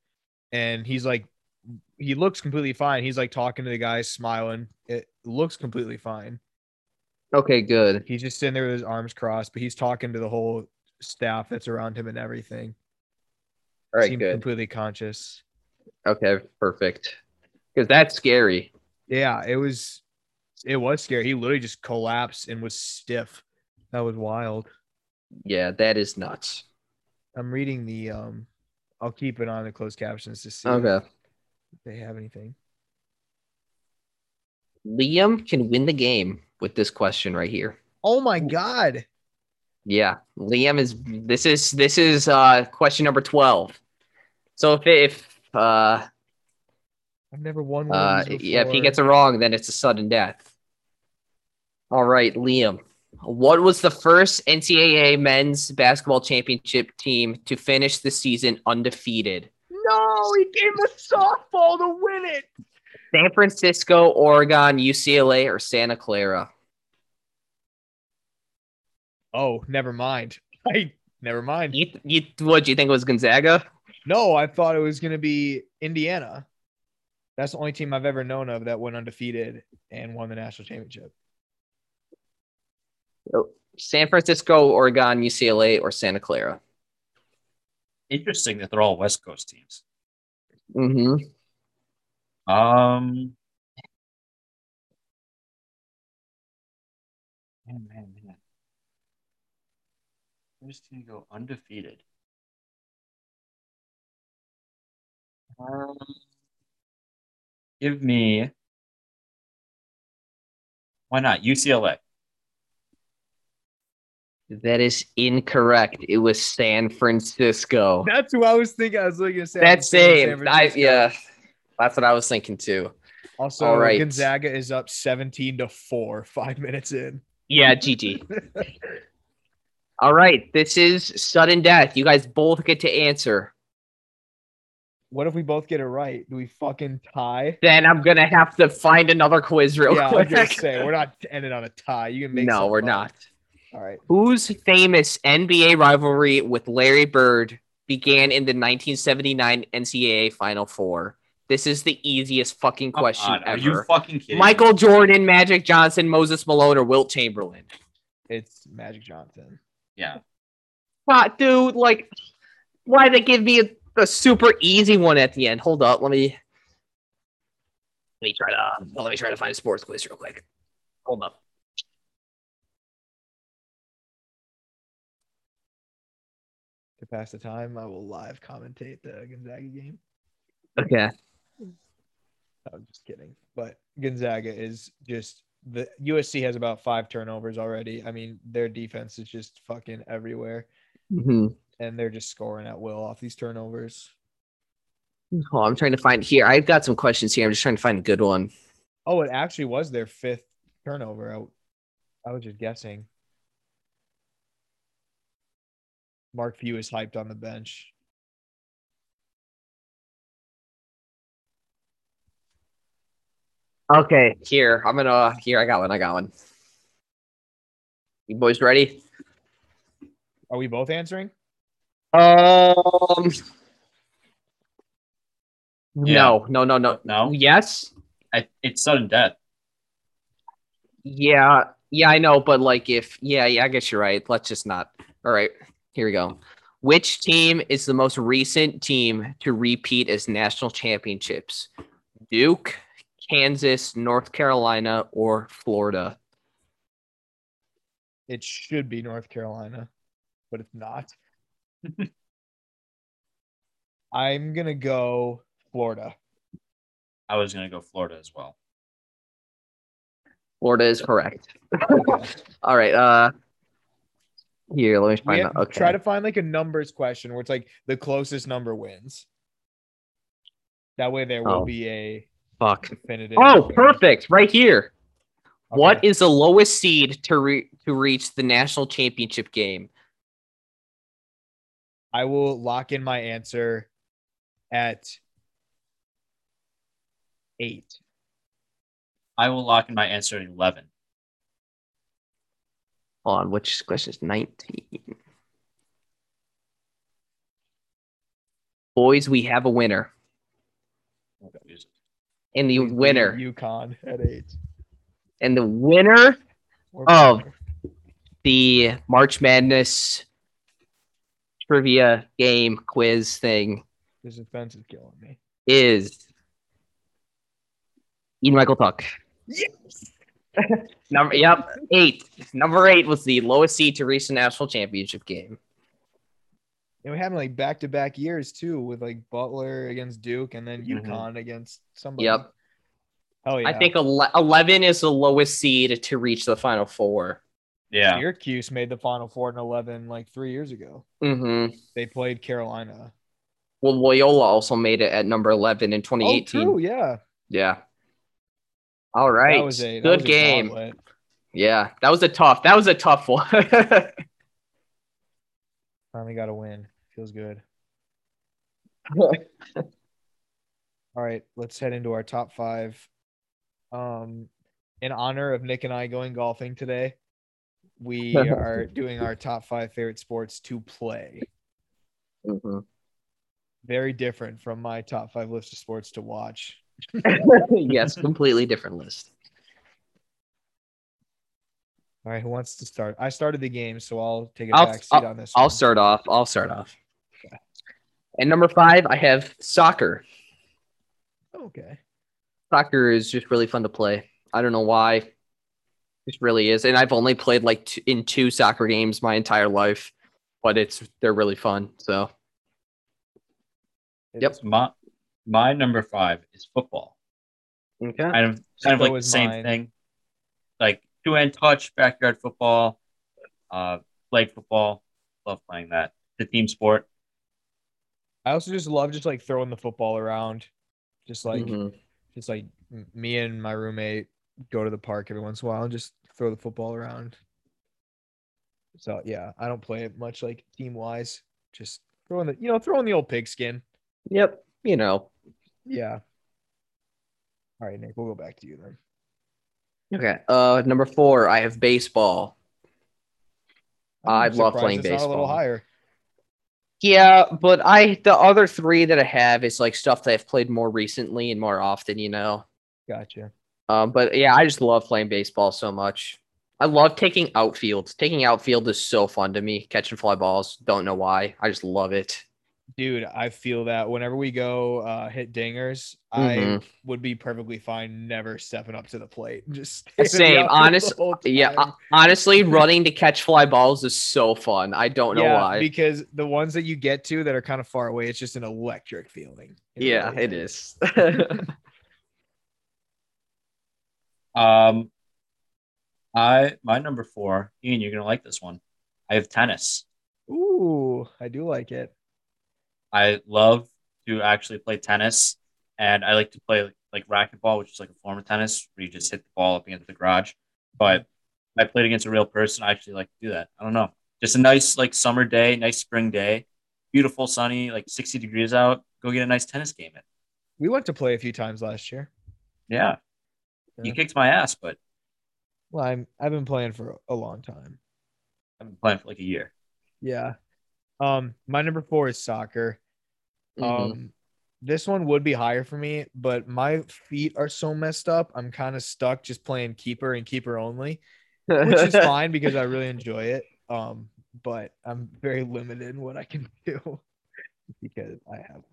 and he's like he looks completely fine. He's like talking to the guys, smiling. It looks completely fine. Okay, good. He's just sitting there with his arms crossed, but he's talking to the whole staff that's around him and everything. All right, Seemed good. completely conscious. Okay, perfect. Because that's scary. Yeah, it was it was scary. He literally just collapsed and was stiff. That was wild. Yeah, that is nuts. I'm reading the um I'll keep it on the closed captions to see Okay. if they have anything. Liam can win the game with this question right here. Oh my god. Yeah, Liam is. This is this is uh question number twelve. So if if uh I've never won one uh yeah if he gets it wrong, then it's a sudden death. All right, Liam. What was the first NCAA men's basketball championship team to finish the season undefeated? No, he gave him a softball to win it. San Francisco, Oregon, UCLA, or Santa Clara? Oh, never mind. *laughs* I never mind. You, you what do you think it was Gonzaga? No, I thought it was gonna be Indiana. That's the only team I've ever known of that went undefeated and won the national championship. San Francisco, Oregon, UCLA, or Santa Clara? Interesting that they're all West Coast teams. Mm-hmm. Um, man, man, man. First team to go undefeated. Um, give me. Why not UCLA? That is incorrect. It was San Francisco. That's who I was thinking. I was looking at San That's Francisco, San same. I, Francisco. yeah, that's what I was thinking too. Also, All right. Gonzaga is up 17 to 4, five minutes in. Yeah, GG. *laughs* All right, this is sudden death. You guys both get to answer. What if we both get it right? Do we fucking tie? Then I'm gonna have to find another quiz real yeah, I was quick. gonna say we're not ending on a tie. You can make no, we're up. not. All right. Whose famous NBA rivalry with Larry Bird began in the 1979 NCAA Final Four? This is the easiest fucking Come question on, Are ever. you fucking kidding? me? Michael Jordan, Magic Johnson, Moses Malone, or Wilt Chamberlain? It's Magic Johnson. Yeah. God, dude, like, why they give me a, a super easy one at the end? Hold up, let me let me try to let me try to find a sports quiz real quick. Hold up. To pass the time, I will live commentate the Gonzaga game. Okay. I'm just kidding. But Gonzaga is just the USC has about five turnovers already. I mean, their defense is just fucking everywhere, hmm and they're just scoring at will off these turnovers. Oh, I'm trying to find here. I've got some questions here. I'm just trying to find a good one. Oh, it actually was their fifth turnover. I, I was just guessing. Mark Few is hyped on the bench. Okay, here I'm gonna. Here I got one. I got one. You boys ready? Are we both answering? Um. Yeah. No, no, no, no. No? Yes. I, it's sudden death. Yeah. Yeah, I know, but like if yeah, yeah, I guess you're right. Let's just not. All right, here we go. Which team is the most recent team to repeat as national championships? Duke, Kansas, North Carolina, or Florida? It should be North Carolina, but it's not. *laughs* I'm gonna go Florida. I was gonna go Florida as well. Florida is correct. Okay. *laughs* All right. Uh, here, let me find out. Okay. Try to find like a numbers question where it's like the closest number wins. That way, there will Oh. be a Fuck. definitive. Oh, winner. perfect. Right here. What Okay. is the lowest seed to re- to reach the national championship game? I will lock in my answer at eight. I will lock in my answer at eleven. Hold on, which question is 19? Boys, we have a winner. And the Please winner, UConn at eight. and the winner Of- the March Madness trivia game quiz thing This offense is killing me. is Ian Michael Tuck. Yes. *laughs* Number yep, eight. Number eight was the lowest seed to reach the national championship game. And we had like back to back years too, with like Butler against Duke and then Mhm. UConn against somebody. Yep. Hell yeah. I think eleven is the lowest seed to reach the final four. Yeah. Syracuse made the Final Four in eleven like three years ago. Mm-hmm. They played Carolina. Well, Loyola also made it at number eleven in Oh, 2018. true. Yeah. Yeah. All right. That was a that good was game. gauntlet. Yeah, that was a tough. That was a tough one. *laughs* Finally got a win. Feels good. *laughs* All right, let's head into our top five. Um, in honor of Nick and I going golfing today, we *laughs* are doing our top five favorite sports to play. Mhm. Very different from my top five list of sports to watch. *laughs* yes, completely different list. All right, who wants to start? I started the game, so I'll take a I'll- back seat on this. I'll one. start off. I'll start off. And number five, I have soccer. Okay. Soccer is just really fun to play. I don't know why. It really is. And I've only played like t- in two soccer games my entire life, but it's they're really fun. So It Yep. is- My my number five is football. okay. Kind of kind of like the same mine. thing. Like two hand touch, backyard football, uh, flag football. Love playing that. The team sport. I also just love just like throwing the football around, just like Mhm. just like me and my roommate go to the park every once in a while and just throw the football around. So yeah, I don't play it much like team wise. Just throwing the you know throwing the old pigskin. Yep. You know. Yeah. All right, Nick, we'll go back to you then. Okay. Uh, number four, I have baseball. I love playing not a little baseball. higher. Yeah, but I the other three that I have is like stuff that I've played more recently and more often. You know. Gotcha. Um, but yeah, I just love playing baseball so much. I love taking outfield. Taking outfield is so fun to me. Catching fly balls. Don't know why. I just love it. Dude, I feel that whenever we go uh, hit dingers, I Mhm. would be perfectly fine never stepping up to the plate. *laughs* Just *laughs* The same, out there honest- the whole Yeah, honestly, running to catch fly balls is so fun. I don't know yeah, why. because the ones that you get to that are kind of far away, it's just an electric feeling. yeah, really it is. is. *laughs* Um, I my number four. Ian, you're gonna like this one. I have tennis. Ooh, I do like it. I love to actually play tennis, and I like to play like racquetball, which is like a form of tennis where you just hit the ball up against the garage. But I played against a real person. I actually like to do that. I don't know. Just a nice like summer day, nice spring day, beautiful sunny, like 60 degrees out. Go get a nice tennis game in. We went to play a few times last year. Yeah. You kicked my ass, but Well, I'm I've been playing for a long time. I've been playing for like a year. Yeah. Um, my number four is soccer. Mhm. Um, this one would be higher for me, but my feet are so messed up. I'm kind of stuck just playing keeper and keeper only, which is *laughs* fine because I really enjoy it. Um, but I'm very limited in what I can *laughs* do because I have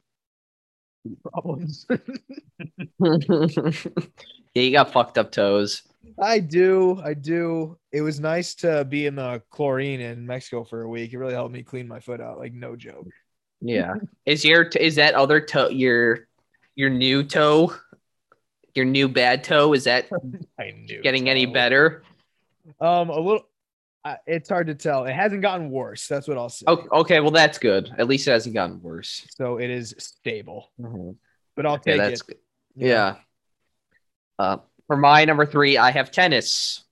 problems. *laughs* yeah, you got fucked up toes. I do, I do. It was nice to be in the chlorine in Mexico for a week. It really helped me clean my foot out, like no joke. Yeah. Is your is that other toe your your new toe? Your new bad toe is that *laughs* I knew getting any better? Um, a little. I it's hard to tell. It hasn't gotten worse. That's what I'll say. Oh, okay, well that's good. At least it hasn't gotten worse. So it is stable, Mhm. but I'll Okay, take that's it. good. Yeah. Uh, for my number three, I have tennis.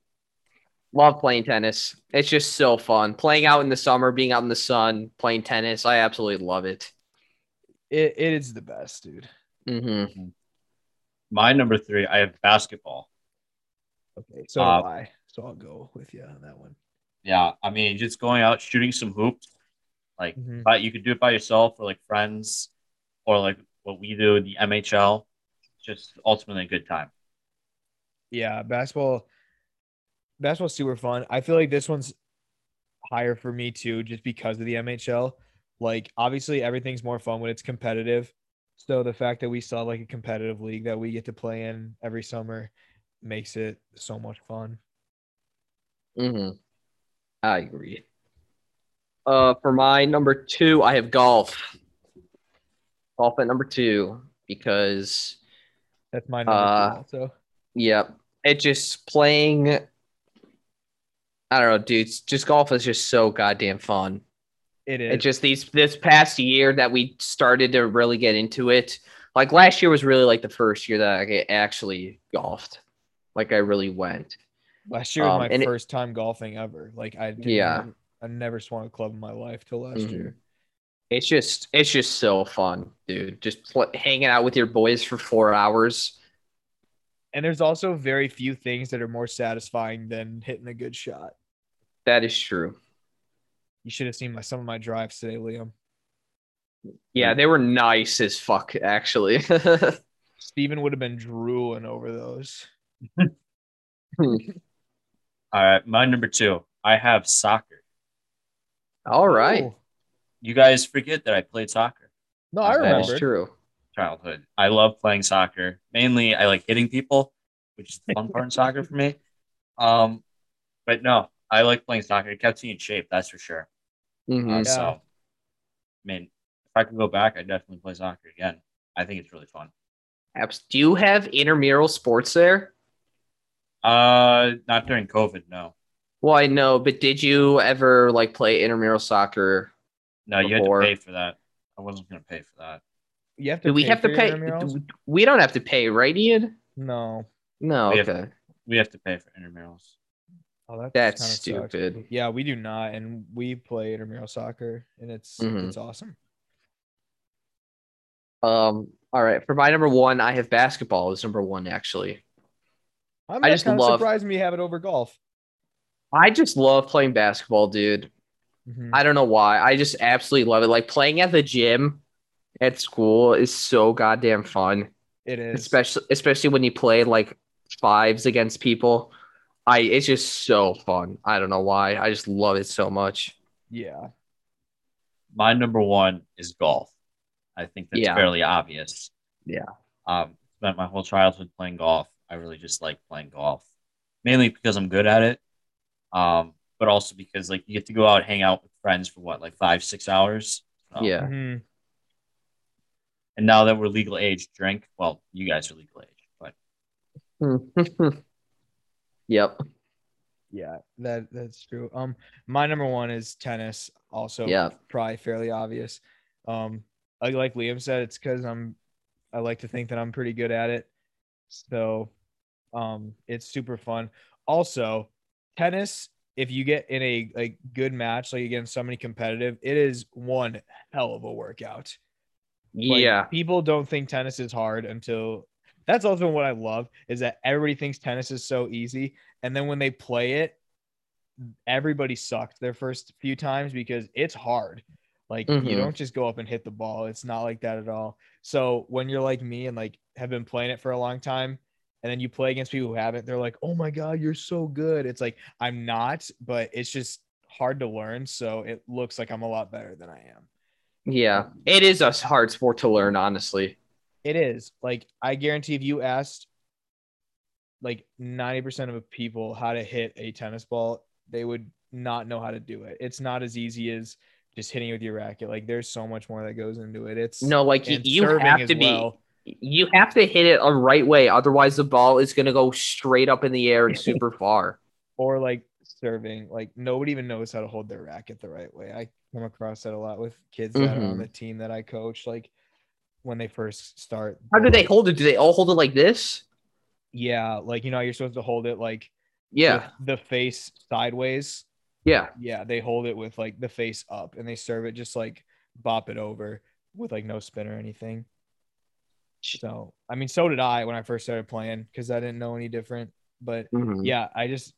Love playing tennis. It's just so fun. Playing out in the summer, being out in the sun, playing tennis. I absolutely love it. It, it is the best, dude. hmm My number three, I have basketball. Okay, so Uh, do I. So I'll go with you on that one. Yeah, I mean, just going out shooting some hoops, like, Mhm. but you could do it by yourself or like friends, or like what we do in the MHL. Just ultimately a good time. Yeah, basketball. Basketball's super fun. I feel like this one's higher for me too, just because of the MHL. Like, obviously, everything's more fun when it's competitive. So the fact that we still have like a competitive league that we get to play in every summer makes it so much fun. hmm I agree. Uh, for my number two, I have golf. Golf at number two because That's my number Uh, two also. Yep. It just playing. I don't know, dude. Just golf is just so goddamn fun. It is. It just these this past year that we started to really get into it. Like last year was really like the first year that I actually golfed. Like I really went. Last year was Um, my and it- first time golfing ever. Like I didn't Yeah. even- I never swung a club in my life till last Mhm. year. It's just it's just so fun, dude. Just pl- hanging out with your boys for four hours. And there's also very few things that are more satisfying than hitting a good shot. That is true. You should have seen my some of my drives today, Liam. Yeah, they were nice as fuck, actually. *laughs* Steven would have been drooling over those. *laughs* All right, my number two, I have soccer. All right. Oh, You guys forget that I played soccer No, I That is That is remember. true. childhood. I love playing soccer. Mainly, I like hitting people, which is the fun part in soccer for me. *laughs* Um, but no, I like playing soccer. It kept me in shape, that's for sure. Mm-hmm. Uh, Yeah. So, I mean, if I could go back, I'd definitely play soccer again. I think it's really fun. Abs- Do you have intramural sports there? Uh, not during COVID, no. Well, I know, but did you ever like play intramural soccer? No, you Before. had to pay for that. I wasn't gonna pay for that. You have to. Do we pay have to for your pay? do- We don't have to pay, right, Ian? No. No. We have- Okay. We have to pay for intramurals. Oh, that That's kinda sucks. stupid. Yeah, we do not, and we play intramural soccer, and it's Mhm. it's awesome. Um. All right. For my number one, I have basketball is number one. Actually, I'm I not just kind of love- surprised me have it over golf. I just love playing basketball, dude. Mhm. I don't know why. I just absolutely love it. Like playing at the gym at school is so goddamn fun. It is. especially especially when you play like fives against people. I it's just so fun. I don't know why. I just love it so much. Yeah. My number one is golf. I think that's Yeah. fairly obvious. Yeah. Um, spent my whole childhood playing golf. I really just like playing golf, mainly because I'm good at it. Um, but also because like you get to go out, hang out with friends for what, like five, six hours. So- Yeah. Mhm. And now that we're legal age, drink. Well, you guys are legal age, but *laughs* yep. Yeah, that that's true. Um, my number one is tennis. Also, Yeah. probably fairly obvious. Um, like like Liam said, it's because I'm I like to think that I'm pretty good at it. So um it's super fun. Also, tennis, if you get in a like good match, like against somebody competitive, it is one hell of a workout. Like, yeah. people don't think tennis is hard until that's also what I love is that everybody thinks tennis is so easy. And then when they play it, everybody sucked their first few times because it's hard. Like you Mhm. don't just go up and hit the ball. It's not like that at all. So when you're like me and like have been playing it for a long time, and then you play against people who haven't, they're like, "Oh my god, you're so good." It's like I'm not, but it's just hard to learn. So it looks like I'm a lot better than I am. Yeah. It is a hard sport to learn, honestly. It is like I guarantee if you asked like 90% of people how to hit a tennis ball, they would not know how to do it. It's not as easy as just hitting it with your racket. Like there's so much more that goes into it. It's No, like you, have to be well. You have to hit it a right way. Otherwise the ball is gonna go straight up in the air and super *laughs* far. or like serving. Like nobody even knows how to hold their racket the right way. I come across that a lot with kids that are on Mhm. the team that I coach. Like when they first start. How do they hold it? Do they all hold it like this? Yeah, like you know, you're supposed to hold it like Yeah. the face sideways. Yeah. Yeah, they hold it with like the face up and they serve it just like bop it over with like no spin or anything. So, I mean, so did I when I first started playing because I didn't know any different. But Mhm. yeah, I just,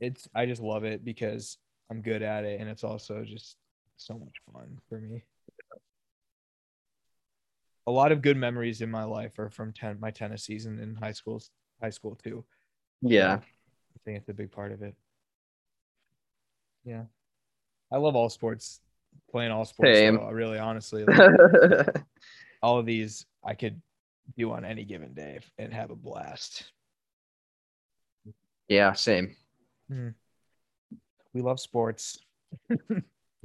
it's, I just love it because I'm good at it and it's also just so much fun for me. A lot of good memories in my life are from ten, my tennis season in high school, high school too. Yeah. I think it's a big part of it. Yeah. I love all sports, playing all sports. Same. though, really, honestly. *laughs* Like, all of these I could do on any given day and have a blast. yeah, same. Hmm. We love sports. *laughs*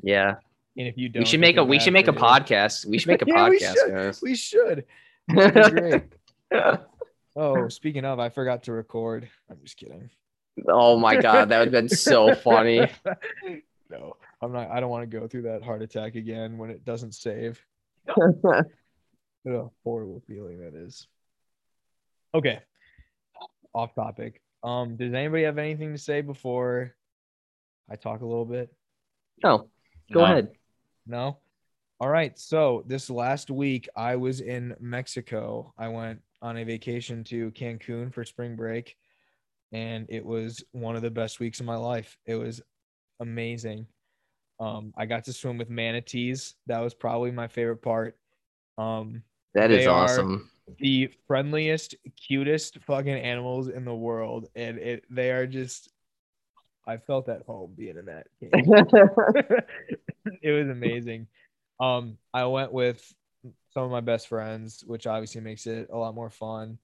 Yeah. And if you don't, We should make a we should make a podcast. We should make a *laughs* Yeah, we podcast, should. We should. *laughs* Great. Oh, speaking of, I forgot to record. I'm just kidding. oh my god, that would have been so funny. no, I'm not. I don't want to go through that heart attack again when it doesn't save. What a horrible feeling that is. Okay. Off topic. Um, does anybody have anything to say before I talk a little bit? no, go No. ahead. No? All right. So this last week I was in Mexico. I went on a vacation to Cancun for spring break, and it was one of the best weeks of my life. It was amazing. Um, I got to swim with manatees. That was probably my favorite part. Um, That is They awesome. the friendliest, cutest fucking animals in the world, and it they are just. I felt at home being in that. *laughs* *laughs* it was amazing. Um, I went with some of my best friends, which obviously makes it a lot more fun.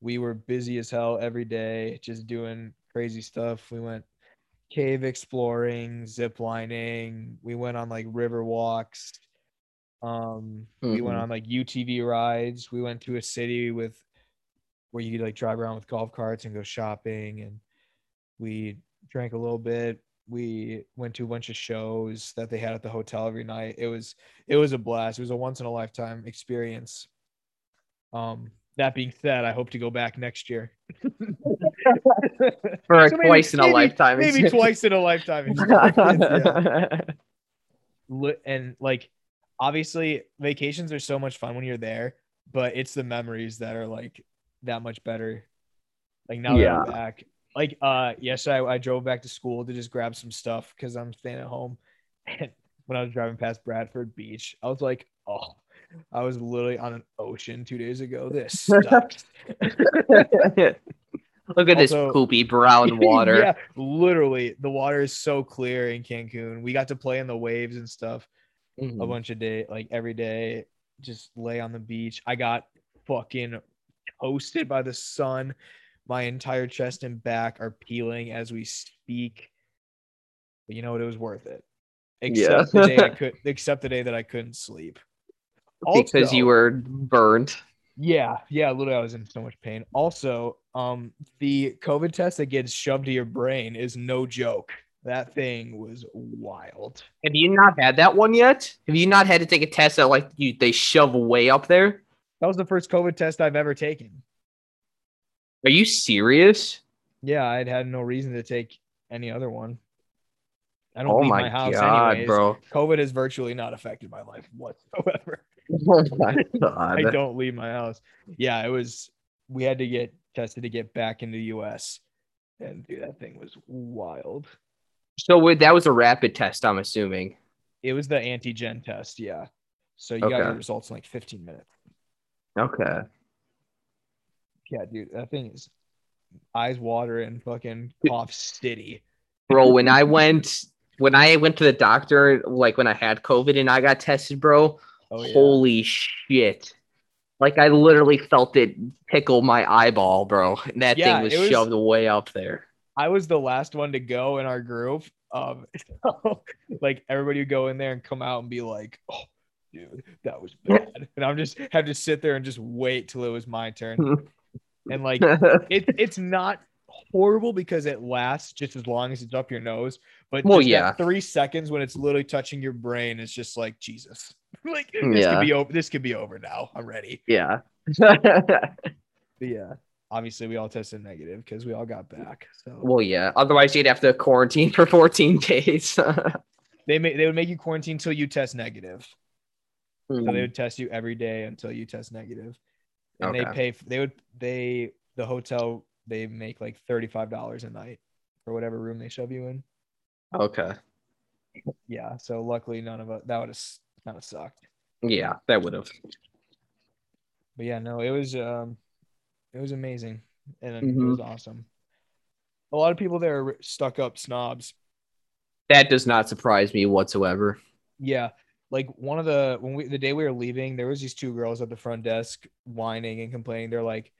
We were busy as hell every day, just doing crazy stuff. We went cave exploring, zip lining. We went on like river walks. Um, we went Mhm. on like UTV rides. We went to a city with where you could like drive around with golf carts and go shopping and we drank a little bit we went to a bunch of shows that they had at the hotel every night it was it was a blast it was a once in a lifetime experience um that being said i hope to go back next year *laughs* For a *laughs* So maybe- twice in a maybe- lifetime. maybe twice in a lifetime *laughs* yeah. And like obviously vacations are so much fun when you're there but it's the memories that are like that much better. Like now that Yeah. i'm back like uh yesterday I, I drove back to school to just grab some stuff because i'm staying at home. *laughs* And when i was driving past bradford beach i was like oh i was literally on an ocean two days ago. This *laughs* sucks. *laughs* Look at this poopy brown water. yeah literally the water is so clear in cancun. We got to play in the waves and stuff a Mhm. bunch of day like every day just lay on the beach. I got fucking toasted by the sun. My entire chest and back are peeling as we speak. But you know what? It was worth it. Except the day i *laughs* could except the day that i couldn't sleep. Because you were burned. yeah. Yeah literally i was in so much pain. Also um the covid test that gets shoved to your brain is no joke That thing was wild. Have you not had that one yet? Have you not had to take a test that like you they shove way up there? That was the first COVID test I've ever taken. Are you serious? Yeah, I'd had no reason to take any other one. I don't Oh leave my, my, house god, anyways. bro! COVID has virtually not affected my life whatsoever. *laughs* Oh my I don't leave my house. Yeah, it was. We had to get tested to get back into the U.S. And dude, that thing was wild. So wait, that was a rapid test, I'm assuming. It was the antigen test. Yeah. So you got your results in like 15 minutes. Okay. Yeah, dude, that thing is eyes water watering, fucking cough city. bro when i went when i went to the doctor like when i had covid and i got tested bro Oh yeah. holy shit like i literally felt it tickle my eyeball bro and that Yeah, thing was, was- shoved way up there I was the last one to go in our group. Um, *laughs* so, like everybody would go in there and come out and be like, "Oh, dude, that was *laughs* bad," and I'm just have to sit there and just wait till it was my turn. and like, *laughs* it, it's not horrible because it lasts just as long as it's up your nose. But Well, just yeah. three seconds when it's literally touching your brain is just like Jesus. like this Yeah. could be over. This could be over now. I'm ready. yeah yeah, obviously we all tested negative because we all got back. So well yeah otherwise you'd have to quarantine for *laughs* 14 days *laughs* they may they would make you quarantine until you test negative. So Mm. they would test you every day until you test negative. And they Okay. pay they would they the hotel they make like thirty five dollars a night for whatever room they shove you in. okay Yeah. So luckily none of us that would have kind of sucked. yeah that would have But yeah, no, it was um it was amazing. And it Mhm. was awesome. A lot of people there are stuck up snobs. that does not surprise me whatsoever Yeah. Like one of the when we the day we were leaving, there was these two girls at the front desk whining and complaining. They're like,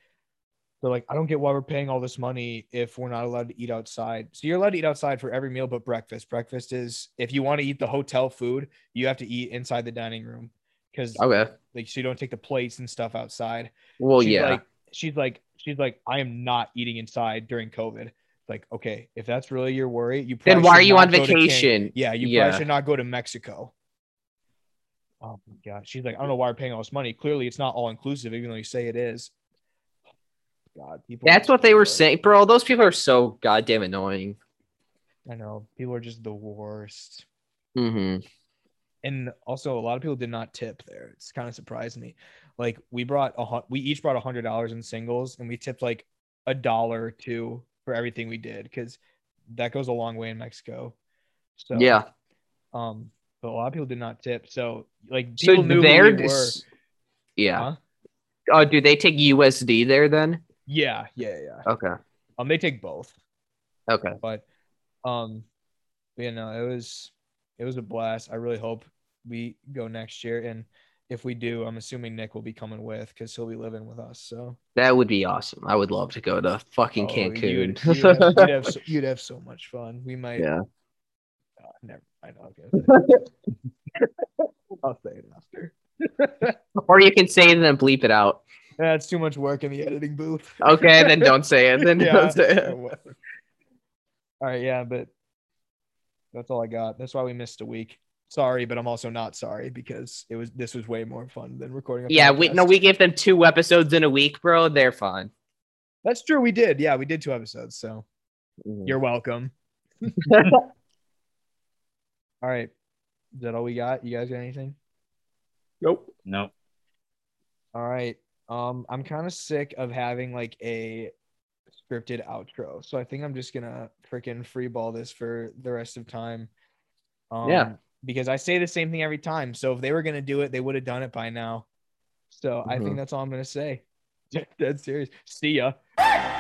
they're like, I don't get why we're paying all this money if we're not allowed to eat outside. So you're allowed to eat outside for every meal but breakfast. Breakfast is if you want to eat the hotel food, you have to eat inside the dining room because okay like so you don't take the plates and stuff outside. well she's yeah like she's like she's like I am not eating inside during COVID. It's Like, okay, if that's really your worry, you then why are you on vacation yeah, you Yeah. probably should not go to Mexico. Oh my god. She's like, I don't know why we're paying all this money. Clearly it's not all inclusive, even though you say it is. God, people. That's what they were saying, bro. Those people are so goddamn annoying. I know. People are just the worst. Mm-hmm. And also a lot of people did not tip there. It's kind of surprised me. Like we brought a we each brought a hundred dollars in singles and we tipped like a dollar or two for everything we did because that goes a long way in Mexico. So Yeah. Um, but a lot of people did not tip. So like So people knew who there, we were. yeah. Huh? Oh, do they take USD there then? Yeah, yeah, yeah. Okay. Um, they take both, Okay. but um, you know, it was it was a blast. I really hope we go next year, and if we do, I'm assuming Nick will be coming with because he'll be living with us. So That would be awesome. I would love to go to fucking Oh, Cancun. You'd, you'd, have, you'd, have *laughs* so, you'd have so much fun. We might. yeah. Uh, never. I know. I was gonna say. *laughs* I'll say it after. *laughs* Or you can say it and then bleep it out. That's too much work in the editing booth. Okay, then don't say it. Then Yeah. don't say it. All right, yeah, but that's all I got. That's why we missed a week. Sorry, but I'm also not sorry because it was this was way more fun than recording. A Yeah, we no, we gave them two episodes in a week, bro. They're fine. That's true. We did. Yeah, we did two episodes. So Mhm. you're welcome. *laughs* All right, is that all we got? You guys got anything? Nope. No. All right. Um, I'm kind of sick of having like a scripted outro, so I think I'm just gonna freaking freeball this for the rest of time. Um, Yeah. Because I say the same thing every time. So if they were gonna do it, they would have done it by now. So I think Mhm. that's all I'm gonna say. *laughs* Dead serious. See ya. *laughs*